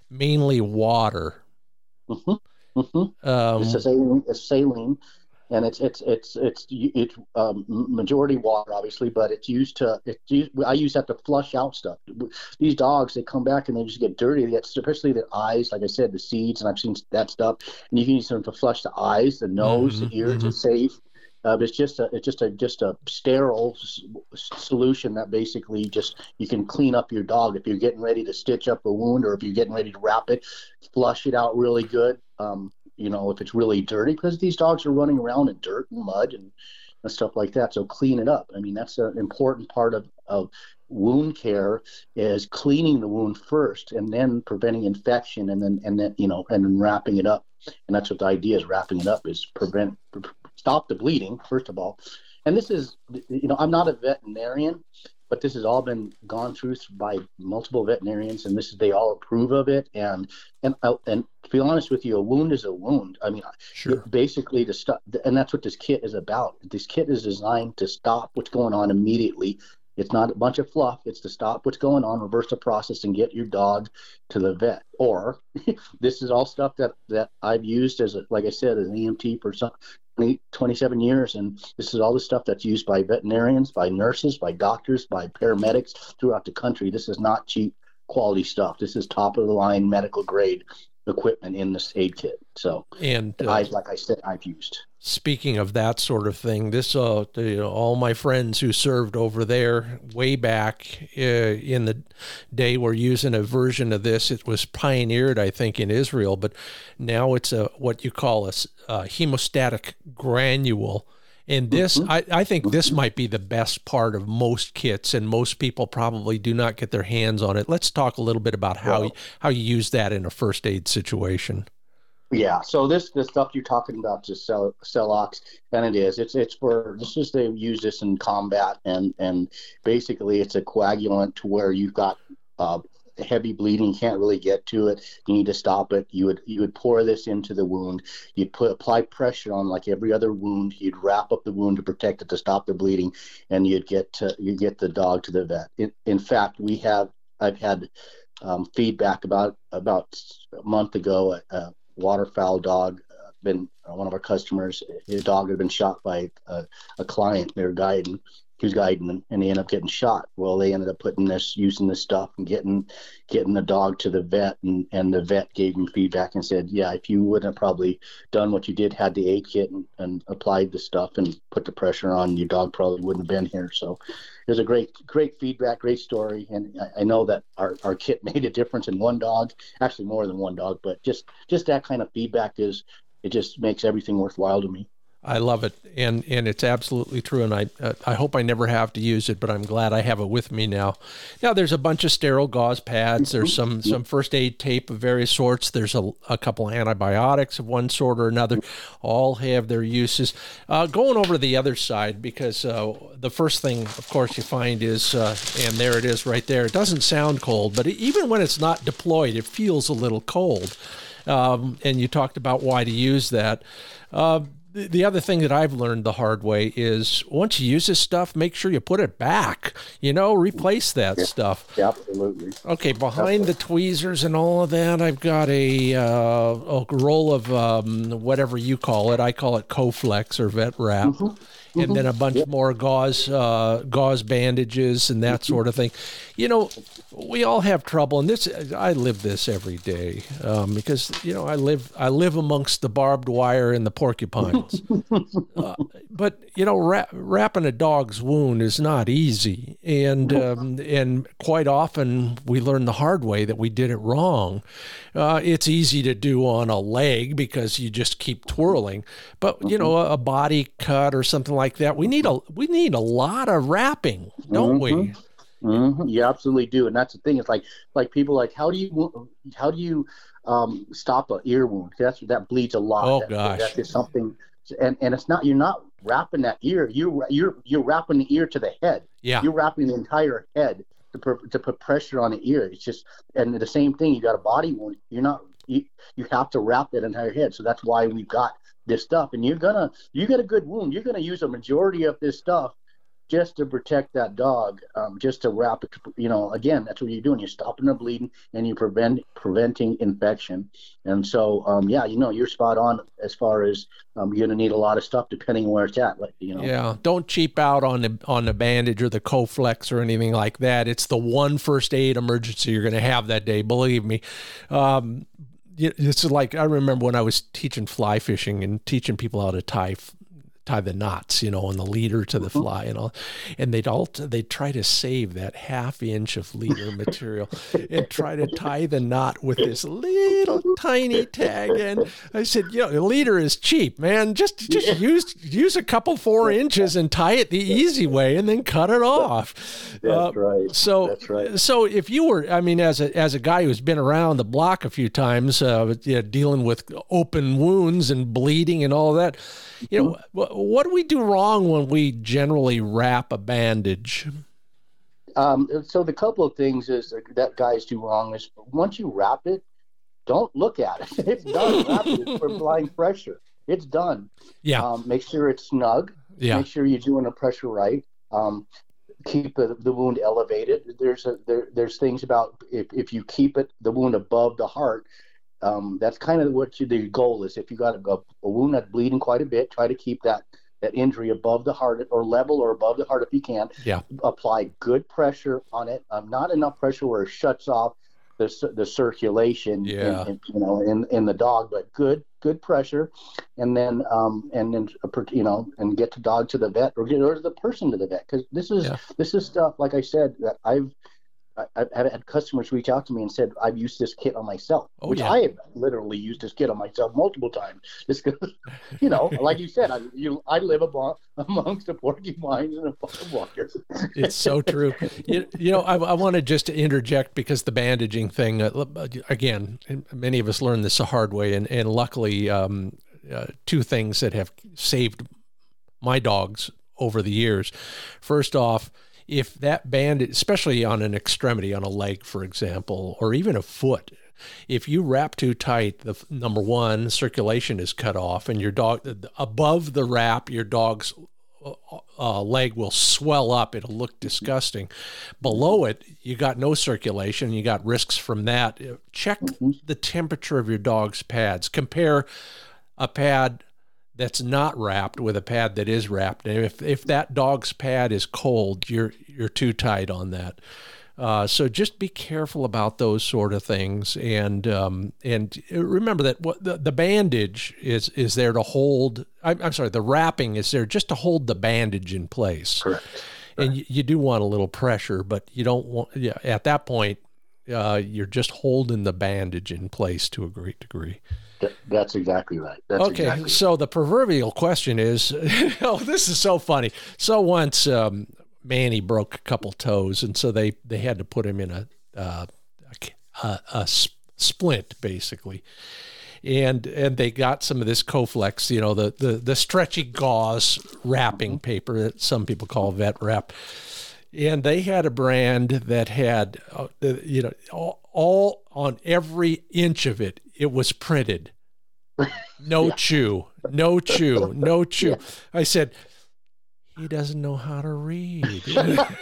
mainly water. Mm-hmm. Mm-hmm. Um, it's, a saline, it's saline, and it's it's it's it's it's um, majority water, obviously, but it's used to it's used, I use that to flush out stuff. These dogs they come back and they just get dirty. They get especially their eyes, like I said, the seeds, and I've seen that stuff. And you can use them to flush the eyes, the nose, mm-hmm, the ears. Mm-hmm. It's safe. Uh, it's just a it's just a just a sterile s- solution that basically just you can clean up your dog if you're getting ready to stitch up a wound or if you're getting ready to wrap it, flush it out really good. Um, you know, if it's really dirty, because these dogs are running around in dirt and mud and, and stuff like that. So clean it up. I mean, that's an important part of, of wound care is cleaning the wound first and then preventing infection and then and then you know and then wrapping it up and that's what the idea is wrapping it up is prevent stop the bleeding first of all and this is you know i'm not a veterinarian but this has all been gone through by multiple veterinarians, and this is they all approve of it. And and uh, and to be honest with you, a wound is a wound. I mean, sure. basically to stop, and that's what this kit is about. This kit is designed to stop what's going on immediately. It's not a bunch of fluff. It's to stop what's going on, reverse the process, and get your dog to the vet. Or this is all stuff that that I've used as a, like I said, as an EMT for some 20, 27 years. And this is all the stuff that's used by veterinarians, by nurses, by doctors, by paramedics throughout the country. This is not cheap quality stuff. This is top of the line medical grade equipment in this aid kit. So, and uh, I, like I said, I've used. Speaking of that sort of thing, this uh, you know, all my friends who served over there way back uh, in the day were using a version of this. It was pioneered, I think, in Israel, but now it's a what you call a, a hemostatic granule and this, mm-hmm. I, I think this might be the best part of most kits, and most people probably do not get their hands on it. Let's talk a little bit about how how you use that in a first aid situation. Yeah, so this the stuff you're talking about is cell Celox, and it is. It's it's for this is they use this in combat, and and basically it's a coagulant to where you've got uh, heavy bleeding, can't really get to it. You need to stop it. You would you would pour this into the wound. You'd put apply pressure on like every other wound. You'd wrap up the wound to protect it to stop the bleeding, and you'd get to, you get the dog to the vet. In, in fact, we have I've had um, feedback about about a month ago. A waterfowl dog uh, been uh, one of our customers. His dog had been shot by a, a client. They were guiding he was guiding them and he ended up getting shot. Well, they ended up putting this, using this stuff and getting getting the dog to the vet and, and the vet gave him feedback and said, yeah, if you wouldn't have probably done what you did, had the aid kit and, and applied the stuff and put the pressure on, your dog probably wouldn't have been here. So was a great, great feedback, great story. And I, I know that our, our kit made a difference in one dog, actually more than one dog, but just, just that kind of feedback is, it just makes everything worthwhile to me. I love it, and and it's absolutely true. And I uh, I hope I never have to use it, but I'm glad I have it with me now. Now there's a bunch of sterile gauze pads. There's some some first aid tape of various sorts. There's a, a couple of antibiotics of one sort or another. All have their uses. Uh, going over to the other side because uh, the first thing, of course, you find is uh, and there it is right there. It doesn't sound cold, but even when it's not deployed, it feels a little cold. Um, and you talked about why to use that. Uh, the other thing that I've learned the hard way is once you use this stuff, make sure you put it back. You know, replace that yeah, stuff. Yeah, absolutely. Okay, behind absolutely. the tweezers and all of that, I've got a, uh, a roll of um, whatever you call it. I call it Coflex or Vet Wrap. Mm-hmm and mm-hmm. then a bunch yep. more gauze uh, gauze bandages and that mm-hmm. sort of thing. You know, we all have trouble, and this I live this every day um, because you know I live I live amongst the barbed wire and the porcupines. uh, but you know, ra- wrapping a dog's wound is not easy, and um, and quite often we learn the hard way that we did it wrong. Uh, it's easy to do on a leg because you just keep twirling, but you know, a, a body cut or something like that, we need a we need a lot of wrapping, don't mm-hmm. we? Mm-hmm. You absolutely do, and that's the thing. It's like like people like how do you how do you um, stop an ear wound? That's that bleeds a lot. Oh that, gosh, that is something, and and it's not you're not wrapping that ear. You you're you're wrapping the ear to the head. Yeah, you're wrapping the entire head to put, to put pressure on the ear. It's just and the same thing. You got a body wound. You're not you, you have to wrap that entire head. So that's why we've got this stuff. And you're gonna you get a good wound. You're gonna use a majority of this stuff just to protect that dog, um, just to wrap it. You know, again, that's what you're doing. You're stopping the bleeding and you're prevent preventing infection. And so, um, yeah, you know, you're spot on as far as um, you're gonna need a lot of stuff depending where it's at. Like, you know. Yeah, don't cheap out on the on the bandage or the Coflex or anything like that. It's the one first aid emergency you're gonna have that day. Believe me. It's like I remember when I was teaching fly fishing and teaching people how to tie tie the knots, you know, and the leader to the mm-hmm. fly and all. And they'd all they'd try to save that half inch of leader material and try to tie the knot with this little tiny tag. And I said, you know, the leader is cheap, man. Just just yeah. use use a couple four inches and tie it the easy way, and then cut it off. That's uh, right. So That's right. So if you were, I mean, as a as a guy who's been around the block a few times, uh, you know, dealing with open wounds and bleeding and all that you know, what what do we do wrong when we generally wrap a bandage? Um, so the couple of things is that guys do wrong is once you wrap it, don't look at it. It's done. wrap it for blind pressure. It's done. Yeah. Um, make sure it's snug. Yeah. Make sure you're doing the pressure right. Um, keep the, the wound elevated. There's a there, there's things about if, if you keep it the wound above the heart, um, that's kind of what you, the goal is. If you got a, a, wound that's bleeding quite a bit, try to keep that that injury above the heart or level or above the heart if you can. Yeah. Apply good pressure on it. Um, not enough pressure where it shuts off the the circulation. Yeah. In, in, you know, in in the dog, but good good pressure, and then um and then uh, you know and get the dog to the vet or get or the person to the vet because this is yeah. this is stuff like I said that I've I've had customers reach out to me and said, "I've used this kit on myself," oh, which yeah. I have literally used this kit on myself multiple times. Just because, you know, like you said, I you I live among, amongst the porcupines and the walkers. it's so true. You, you know, I, I wanted just to interject because the bandaging thing. Uh, again, many of us learned this the hard way, and and luckily, um, uh, two things that have saved my dogs over the years. First off if that band, especially on an extremity, on a leg, for example, or even a foot, if you wrap too tight, the number one circulation is cut off, and your dog above the wrap, your dog's uh, uh, leg will swell up. It'll look disgusting. Below it, you got no circulation. You got risks from that. Check mm-hmm. the temperature of your dog's pads. Compare a pad that's not wrapped with a pad that is wrapped. And if if that dog's pad is cold, you're you're too tight on that. Uh, so just be careful about those sort of things, and um, and remember that what the, the bandage is is there to hold. I'm, I'm, sorry, the wrapping is there just to hold the bandage in place. Correct. And you, you do want a little pressure, but you don't want. Yeah, at that point, uh, you're just holding the bandage in place to a great degree. That's exactly right. That's okay, exactly so right. the proverbial question is, oh, this is so funny. So once um, Manny broke a couple toes, and so they they had to put him in a uh, a, a splint basically, and and they got some of this Coflex, you know, the the the stretchy gauze wrapping mm-hmm. paper that some people call vet wrap. And they had a brand that had, uh, you know, all, all on every inch of it it was printed. No yeah. chew, no chew, no chew. Yeah. I said, he doesn't know how to read.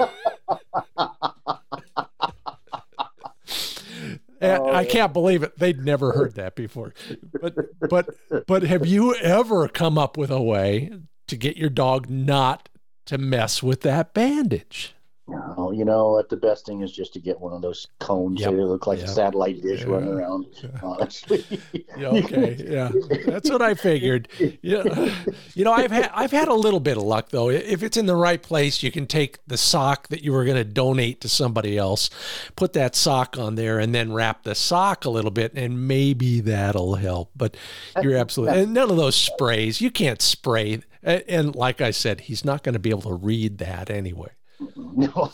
Oh, I can't believe it. They'd never heard that before. But but but have you ever come up with a way to get your dog not to mess with that bandage? No, you know what? The best thing is just to get one of those cones. Yep. They look like yep. a satellite dish yeah. running around. Honestly. yeah, okay. Yeah, that's what I figured. Yeah. You know, I've had I've had a little bit of luck though. If it's in the right place, you can take the sock that you were going to donate to somebody else, put that sock on there, and then wrap the sock a little bit, and maybe that'll help. But you're absolutely and none of those sprays. You can't spray. And like I said, he's not going to be able to read that anyway. No,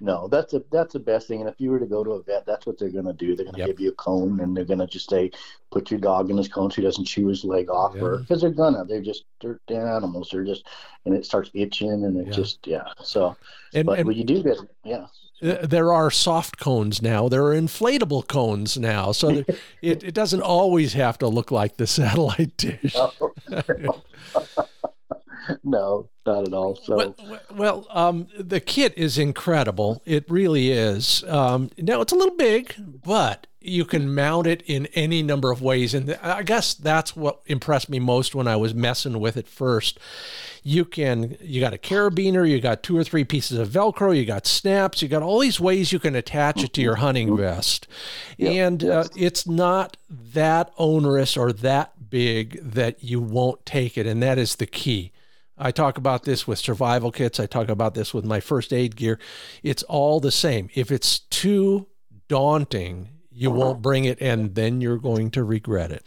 no, that's a that's the best thing. And if you were to go to a vet, that's what they're gonna do. They're gonna yep. give you a cone, and they're gonna just say, put your dog in his cone so he doesn't chew his leg off, yeah. or because they're gonna. They're just they're, they're animals. They're just and it starts itching, and it yeah. just yeah. So, and, but and, when you do get yeah. There are soft cones now. There are inflatable cones now, so it, it doesn't always have to look like the satellite dish. no, not at all. So well, well um, the kit is incredible. It really is. Um, now it's a little big, but you can mount it in any number of ways, and I guess that's what impressed me most when I was messing with it first. You can you got a carabiner, you got two or three pieces of Velcro, you got snaps, you got all these ways you can attach it to your hunting vest, yep. and uh, it's not that onerous or that big that you won't take it, and that is the key. I talk about this with survival kits. I talk about this with my first aid gear. It's all the same. If it's too daunting, you won't bring it, and then you're going to regret it.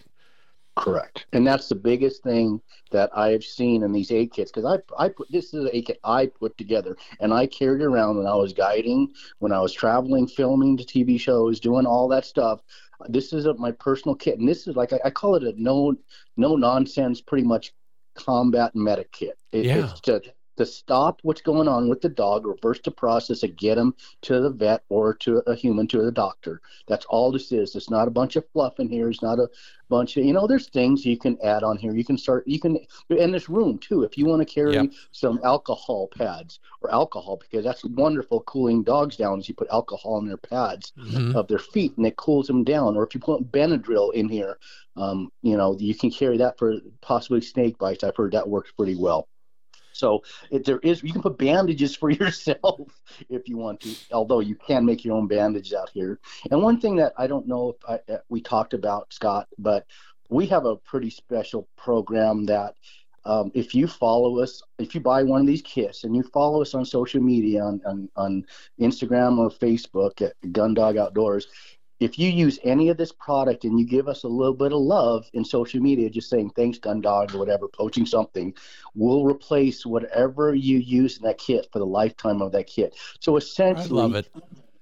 Correct, and that's the biggest thing that I have seen in these aid kits because I I put this is a kit I put together and I carried around when I was guiding, when I was traveling, filming the TV shows, doing all that stuff. This is a, my personal kit, and this is like I, I call it a no no nonsense, pretty much combat medic kit. It, yeah. It's to, to stop what's going on with the dog, reverse the process, and get him to the vet or to a human, to the doctor. That's all this is. It's not a bunch of fluff in here. It's not a bunch of, you know, there's things you can add on here. You can start, you can, in this room too, if you want to carry yep. some alcohol pads or alcohol, because that's wonderful cooling dogs down is you put alcohol in their pads mm-hmm. of their feet and it cools them down. Or if you put Benadryl in here, um, you know, you can carry that for possibly snake bites. I've heard that works pretty well. So there is, you can put bandages for yourself if you want to, although you can make your own bandages out here. And one thing that I don't know if I, uh, we talked about, Scott, but we have a pretty special program that um, if you follow us, if you buy one of these kits and you follow us on social media on, on, on Instagram or Facebook at Gundog Outdoors, if you use any of this product and you give us a little bit of love in social media, just saying thanks, gun dog, or whatever, poaching something, we'll replace whatever you use in that kit for the lifetime of that kit. So essentially, I love it.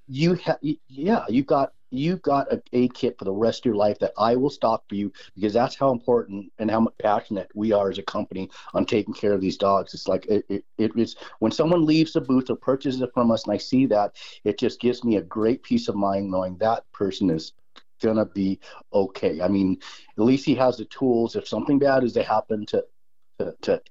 You have, yeah, you got you've got a, a kit for the rest of your life that I will stock for you because that's how important and how passionate we are as a company on taking care of these dogs. It's like it, it, it is when someone leaves the booth or purchases it from us and I see that, it just gives me a great peace of mind knowing that person is gonna be okay. I mean, at least he has the tools if something bad is to happen to to, to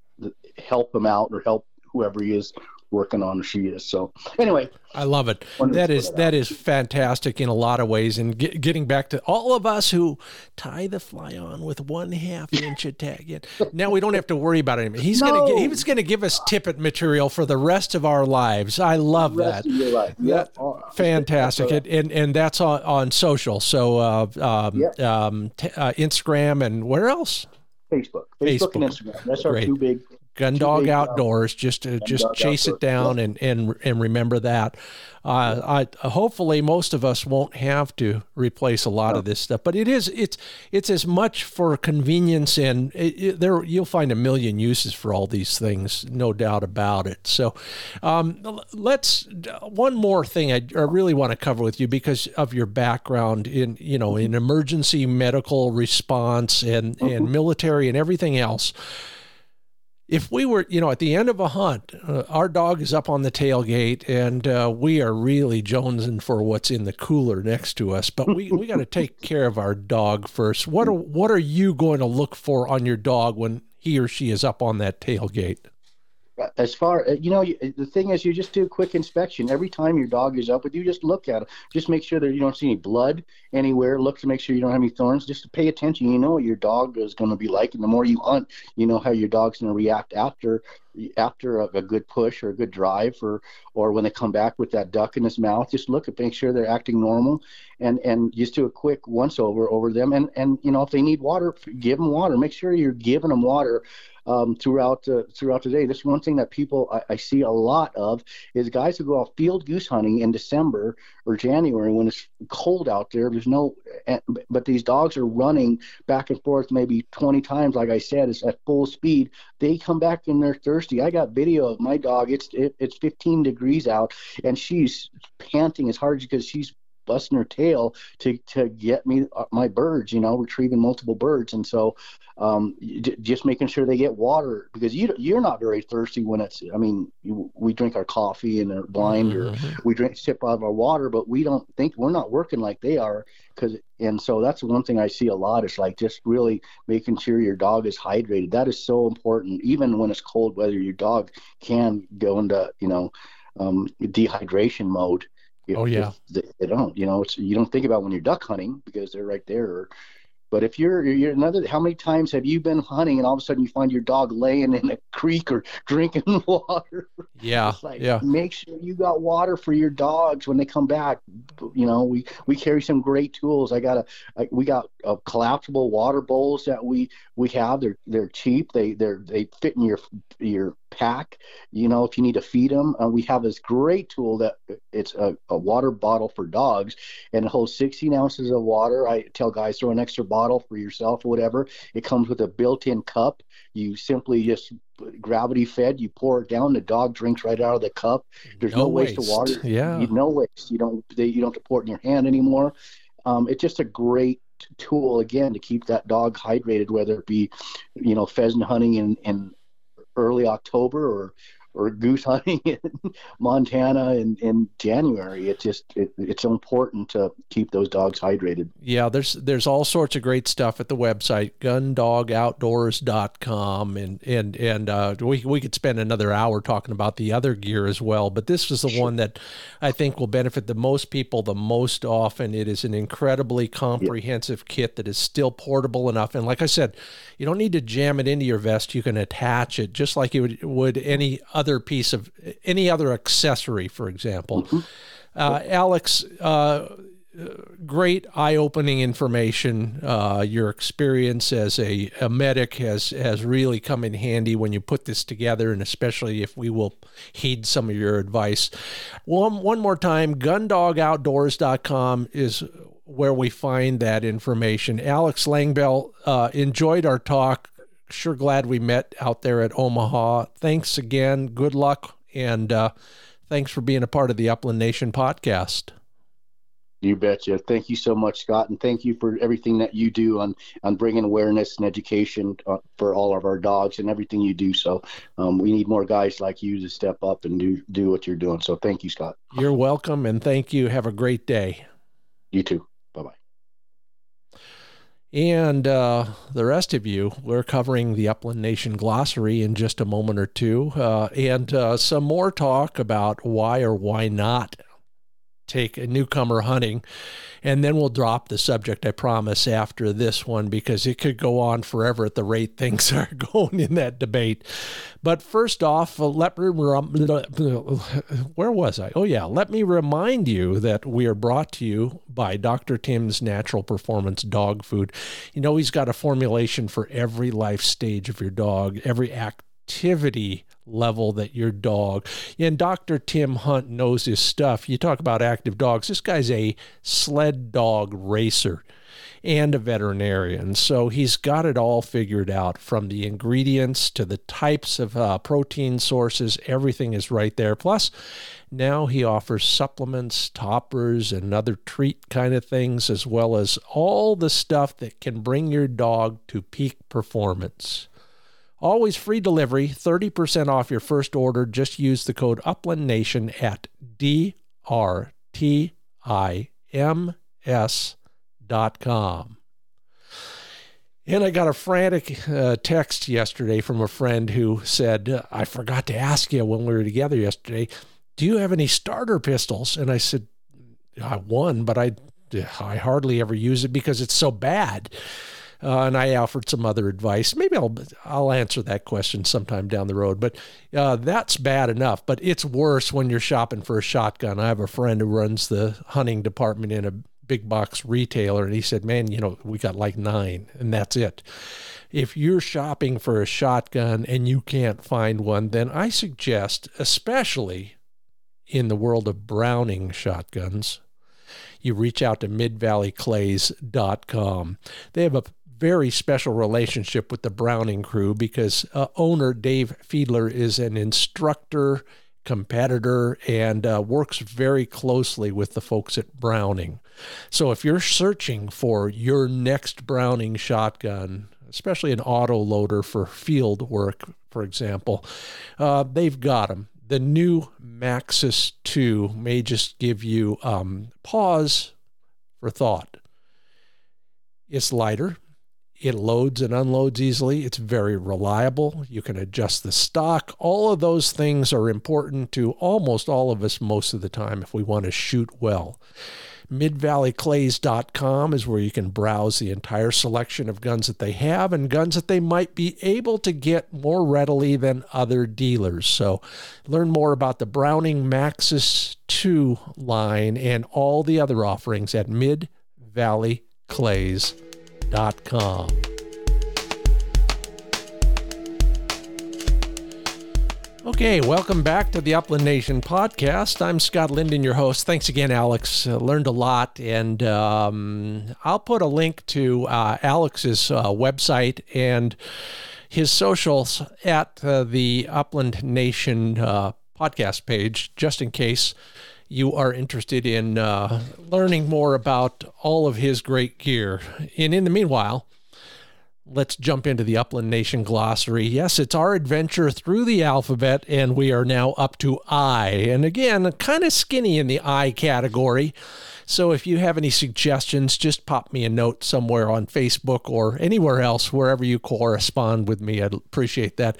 help him out or help whoever he is working on she is. So anyway, I love it. That is that is fantastic in a lot of ways. And get, getting back to all of us who tie the fly on with one half inch of tag. Now we don't have to worry about it anymore. He's no. gonna he's gonna give us tippet material for the rest of our lives. I love that. Yeah, fantastic. And, and and that's on on social. So uh, um, um, t- uh, Instagram and where else? Facebook. Facebook, Facebook. and Instagram. That's our Great. two big gun dog outdoors just to just chase outdoors. it down and and and remember that uh, I hopefully most of us won't have to replace a lot no. of this stuff but it is it's it's as much for convenience and it, it, there you'll find a million uses for all these things no doubt about it so um, let's one more thing I, I really want to cover with you because of your background in you know in emergency medical response and mm-hmm. and military and everything else if we were, you know, at the end of a hunt, uh, our dog is up on the tailgate and uh, we are really jonesing for what's in the cooler next to us, but we, we got to take care of our dog first. What are, what are you going to look for on your dog when he or she is up on that tailgate? As far uh, you know the thing is you just do a quick inspection. Every time your dog is up with you just look at it just make sure that you don't see any blood anywhere. Look to make sure you don't have any thorns. Just to pay attention. You know what your dog is going to be like and the more you hunt you know how your dog's going to react after after a, a, good push or a good drive or or when they come back with that duck in his mouth just look and make sure they're acting normal and and just do a quick once over over them and and you know if they need water give them water make sure you're giving them water um, throughout uh, throughout the day. This is one thing that people I, I, see a lot of is guys who go out field goose hunting in December or January when it's cold out there. There's no, but these dogs are running back and forth maybe 20 times. Like I said, it's at full speed. They come back and they're thirsty. I got video of my dog. It's it, it's 15 degrees out and she's panting as hard because she's busting her tail to to get me uh, my birds. You know, retrieving multiple birds, and so um, just making sure they get water because you you're not very thirsty when it's. I mean, you, we drink our coffee and our blind, mm-hmm. or we drink sip out of our water, but we don't think we're not working like they are because. And so that's one thing I see a lot is like just really making sure your dog is hydrated. That is so important, even when it's cold weather. Your dog can go into you know um, dehydration mode. If, oh yeah, they, they, don't. You know, it's you don't think about when you're duck hunting because they're right there. But if you're, you're another, how many times have you been hunting and all of a sudden you find your dog laying in a creek or drinking water? Yeah, like, yeah. Make sure you got water for your dogs when they come back. You know, we we carry some great tools. I got a, I, we got a collapsible water bowls that we we have. They're they're cheap. They they're they fit in your your pack. You know, if you need to feed them, uh, we have this great tool that it's a, a, water bottle for dogs and it holds 16 ounces of water. I tell guys throw an extra bottle for yourself or whatever. It comes with a built-in cup. You simply just gravity fed. You pour it down. The dog drinks right out of the cup. There's no, no waste. of water. Yeah, you, no waste. You don't. They, you don't have to pour it in your hand anymore. Um, it's just a great tool again to keep that dog hydrated, whether it be, you know, pheasant hunting and, in early October or or goose hunting in Montana in, in January. It just it, it's important to keep those dogs hydrated. Yeah, there's there's all sorts of great stuff at the website gundogoutdoors.com and and and uh, we we could spend another hour talking about the other gear as well, but this is the sure. one that I think will benefit the most people the most often. It is an incredibly comprehensive yeah. kit that is still portable enough and like I said, you don't need to jam it into your vest. You can attach it just like you would, would any other piece of any other accessory, for example. Mm-hmm. Uh, Alex, uh, great eye-opening information. Uh, your experience as a, a, medic has has really come in handy when you put this together, and especially if we will heed some of your advice. One one more time, gundogoutdoors.com is where we find that information. Alex Langbell uh, enjoyed our talk sure glad we met out there at Omaha. Thanks again. Good luck. And uh, thanks for being a part of the Upland Nation podcast. You betcha. Thank you so much, Scott, and thank you for everything that you do on on bringing awareness and education uh, for all of our dogs and everything you do. So um, we need more guys like you to step up and do do what you're doing. So thank you, Scott. You're welcome, and thank you. Have a great day. You too. And uh, the rest of you, we're covering the Upland Nation glossary in just a moment or two, uh, and uh, some more talk about why or why not take a newcomer hunting. And then we'll drop the subject, I promise, after this one because it could go on forever at the rate things are going in that debate. But first off, uh, let me where was I? Oh yeah, let me remind you that we are brought to you by Dr. Tim's Natural Performance Dog Food. You know he's got a formulation for every life stage of your dog, every activity level that your dog. And Dr. Tim Hunt knows his stuff. You talk about active dogs. This guy's a sled dog racer and a veterinarian. So he's got it all figured out from the ingredients to the types of uh, protein sources. Everything is right there. Plus, now he offers supplements, toppers, and other treat kind of things, as well as all the stuff that can bring your dog to peak performance. Always free delivery, 30% off your first order. Just use the code Upland Nation at drtims.com. And I got a frantic uh, text yesterday from a friend who said, I forgot to ask you when we were together yesterday, do you have any starter pistols? And I said, I won, but I, I hardly ever use it because it's so bad. Uh, and I offered some other advice. Maybe I'll I'll answer that question sometime down the road. But uh, that's bad enough. But it's worse when you're shopping for a shotgun. I have a friend who runs the hunting department in a big box retailer, and he said, "Man, you know, we got like nine, and that's it." If you're shopping for a shotgun and you can't find one, then I suggest, especially in the world of Browning shotguns, you reach out to midvalleyclays.com. They have a very special relationship with the Browning crew because uh, owner Dave Fiedler is an instructor competitor and uh, works very closely with the folks at Browning. So if you're searching for your next Browning shotgun, especially an auto loader for field work, for example, uh, they've got them. The new Maxus 2 may just give you um, pause for thought. It's lighter, it loads and unloads easily. It's very reliable. You can adjust the stock. All of those things are important to almost all of us most of the time if we want to shoot well. MidValleyClays.com is where you can browse the entire selection of guns that they have and guns that they might be able to get more readily than other dealers. So, learn more about the Browning Maxus 2 line and all the other offerings at MidValleyClays.com. Okay, welcome back to the Upland Nation podcast. I'm Scott Linden, your host. Thanks again, Alex. Uh, learned a lot, and um, I'll put a link to uh, Alex's uh, website and his socials at uh, the Upland Nation uh, podcast page, just in case you are interested in uh, learning more about all of his great gear. And in the meanwhile, let's jump into the Upland Nation glossary. Yes, it's our adventure through the alphabet, and we are now up to I. And again, kind of skinny in the I category. So if you have any suggestions, just pop me a note somewhere on Facebook or anywhere else, wherever you correspond with me. I'd appreciate that.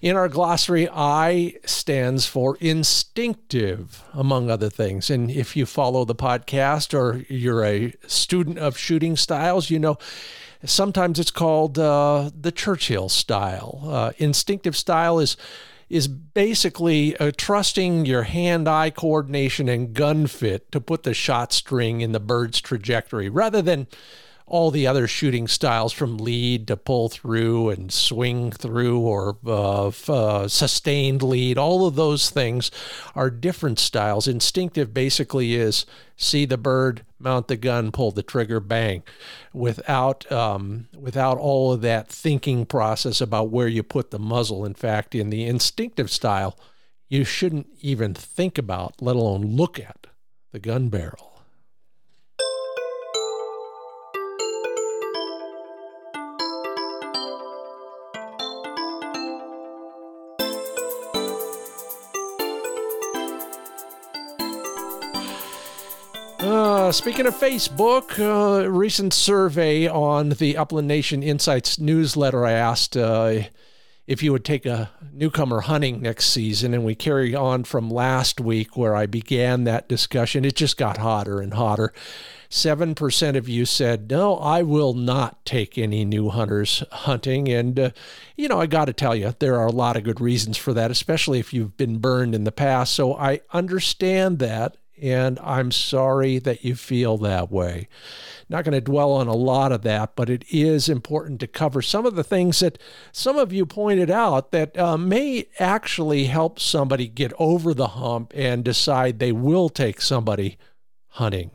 In our glossary, I stands for instinctive, among other things. And if you follow the podcast or you're a student of shooting styles, you know sometimes it's called uh, the Churchill style. Uh, instinctive style is is basically uh, trusting your hand-eye coordination and gun fit to put the shot string in the bird's trajectory rather than all the other shooting styles from lead to pull through and swing through or uh, uh, sustained lead. All of those things are different styles. Instinctive basically is see the bird, mount the gun, pull the trigger, bang, without um, without all of that thinking process about where you put the muzzle. In fact, in the instinctive style, you shouldn't even think about, let alone look at, the gun barrel. Speaking of Facebook, uh, recent survey on the Upland Nation Insights newsletter, I asked uh, if you would take a newcomer hunting next season, and we carry on from last week where I began that discussion. It just got hotter and hotter. 7% of you said, No, I will not take any new hunters hunting. And, uh, you know, I got to tell you, there are a lot of good reasons for that, especially if you've been burned in the past. So I understand that and I'm sorry that you feel that way. Not going to dwell on a lot of that, but it is important to cover some of the things that some of you pointed out that uh, may actually help somebody get over the hump and decide they will take somebody hunting.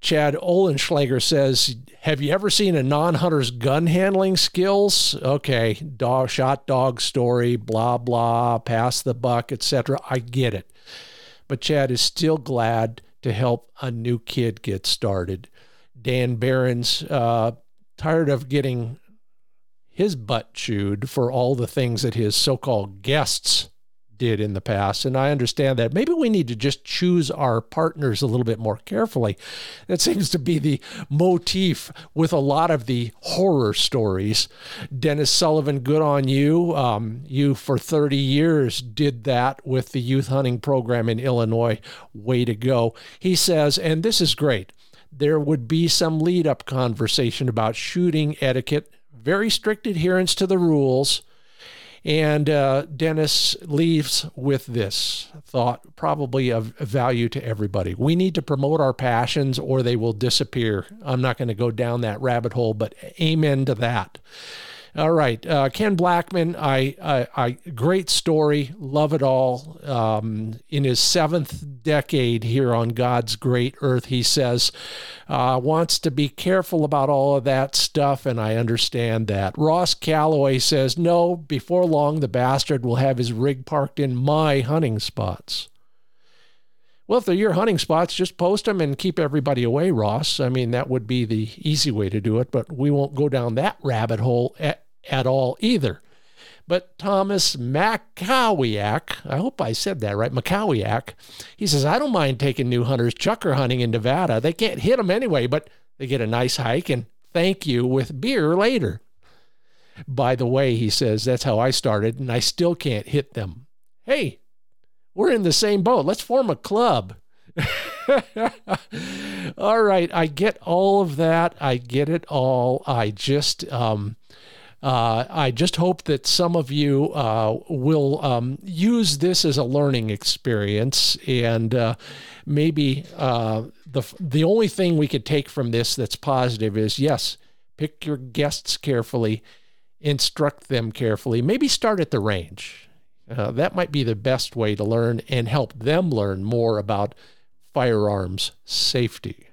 Chad Olenschlager says, "Have you ever seen a non-hunter's gun handling skills? Okay, dog shot dog story, blah blah, pass the buck, etc. I get it but Chad is still glad to help a new kid get started. Dan Barron's uh, tired of getting his butt chewed for all the things that his so called guests did in the past. And I understand that. Maybe we need to just choose our partners a little bit more carefully. That seems to be the motif with a lot of the horror stories. Dennis Sullivan, good on you. Um, you, for 30 years, did that with the youth hunting program in Illinois. Way to go. He says, and this is great there would be some lead up conversation about shooting etiquette, very strict adherence to the rules, and uh, Dennis leaves with this thought, probably of value to everybody. We need to promote our passions or they will disappear. I'm not going to go down that rabbit hole, but amen to that. All right, uh, Ken Blackman, I, I, I, great story, love it all. Um, in his seventh decade here on God's great earth, he says, uh, wants to be careful about all of that stuff, and I understand that. Ross Calloway says, no, before long, the bastard will have his rig parked in my hunting spots. Well, if they're your hunting spots, just post them and keep everybody away, Ross. I mean, that would be the easy way to do it, but we won't go down that rabbit hole at, all either. But Thomas Makowiak, I hope I said that right, Makowiak, he says, I don't mind taking new hunters chukar hunting in Nevada. They can't hit them anyway, but they get a nice hike and thank you with beer later. By the way, he says, that's how I started, and I still can't hit them. Hey, we're in the same boat. Let's form a club. all right, I get all of that. I get it all. I just um, uh, I just hope that some of you uh, will um, use this as a learning experience, and uh, maybe uh, the the only thing we could take from this that's positive is yes, pick your guests carefully, instruct them carefully. Maybe start at the range. Uh, that might be the best way to learn and help them learn more about firearms safety.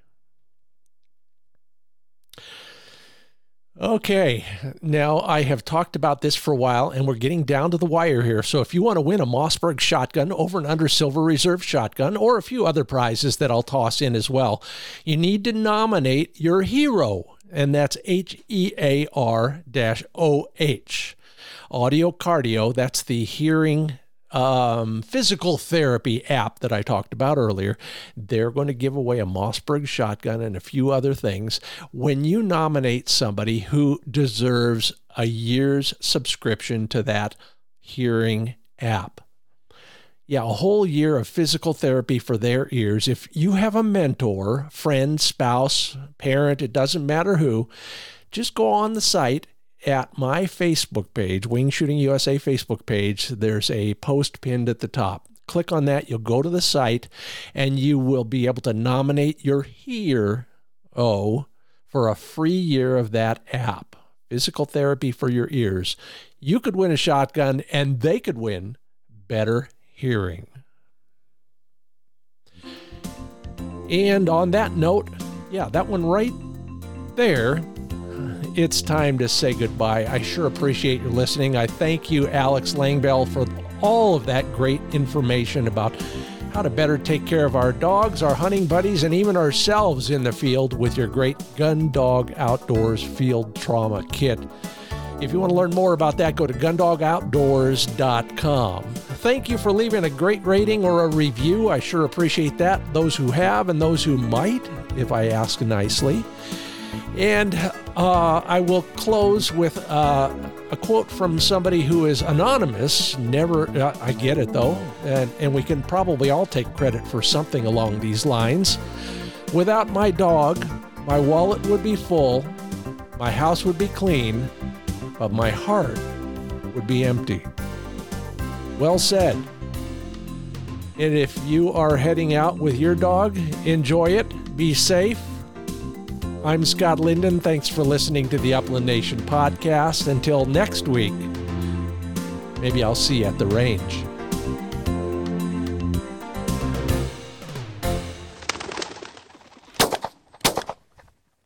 Okay, now I have talked about this for a while and we're getting down to the wire here. So if you want to win a Mossberg shotgun over and under Silver Reserve shotgun or a few other prizes that I'll toss in as well, you need to nominate your hero, and that's H E A R O H. Audio Cardio, that's the hearing um, physical therapy app that I talked about earlier. They're going to give away a Mossberg shotgun and a few other things when you nominate somebody who deserves a year's subscription to that hearing app. Yeah, a whole year of physical therapy for their ears. If you have a mentor, friend, spouse, parent, it doesn't matter who, just go on the site at my Facebook page, Wing Shooting USA Facebook page, there's a post pinned at the top. Click on that, you'll go to the site, and you will be able to nominate your hero for a free year of that app. Physical therapy for your ears. You could win a shotgun, and they could win better hearing. And on that note, yeah, that one right there it's time to say goodbye. I sure appreciate your listening. I thank you, Alex Langbell, for all of that great information about how to better take care of our dogs, our hunting buddies, and even ourselves in the field with your great Gun Dog Outdoors Field Trauma Kit. If you want to learn more about that, go to gundogoutdoors.com. Thank you for leaving a great rating or a review. I sure appreciate that. Those who have and those who might, if I ask nicely. And uh, I will close with uh, a quote from somebody who is anonymous. Never, uh, I get it though, and, and we can probably all take credit for something along these lines. Without my dog, my wallet would be full, my house would be clean, but my heart would be empty. Well said. And if you are heading out with your dog, enjoy it, be safe, I'm Scott Linden. Thanks for listening to the Upland Nation podcast. Until next week, maybe I'll see you at the range.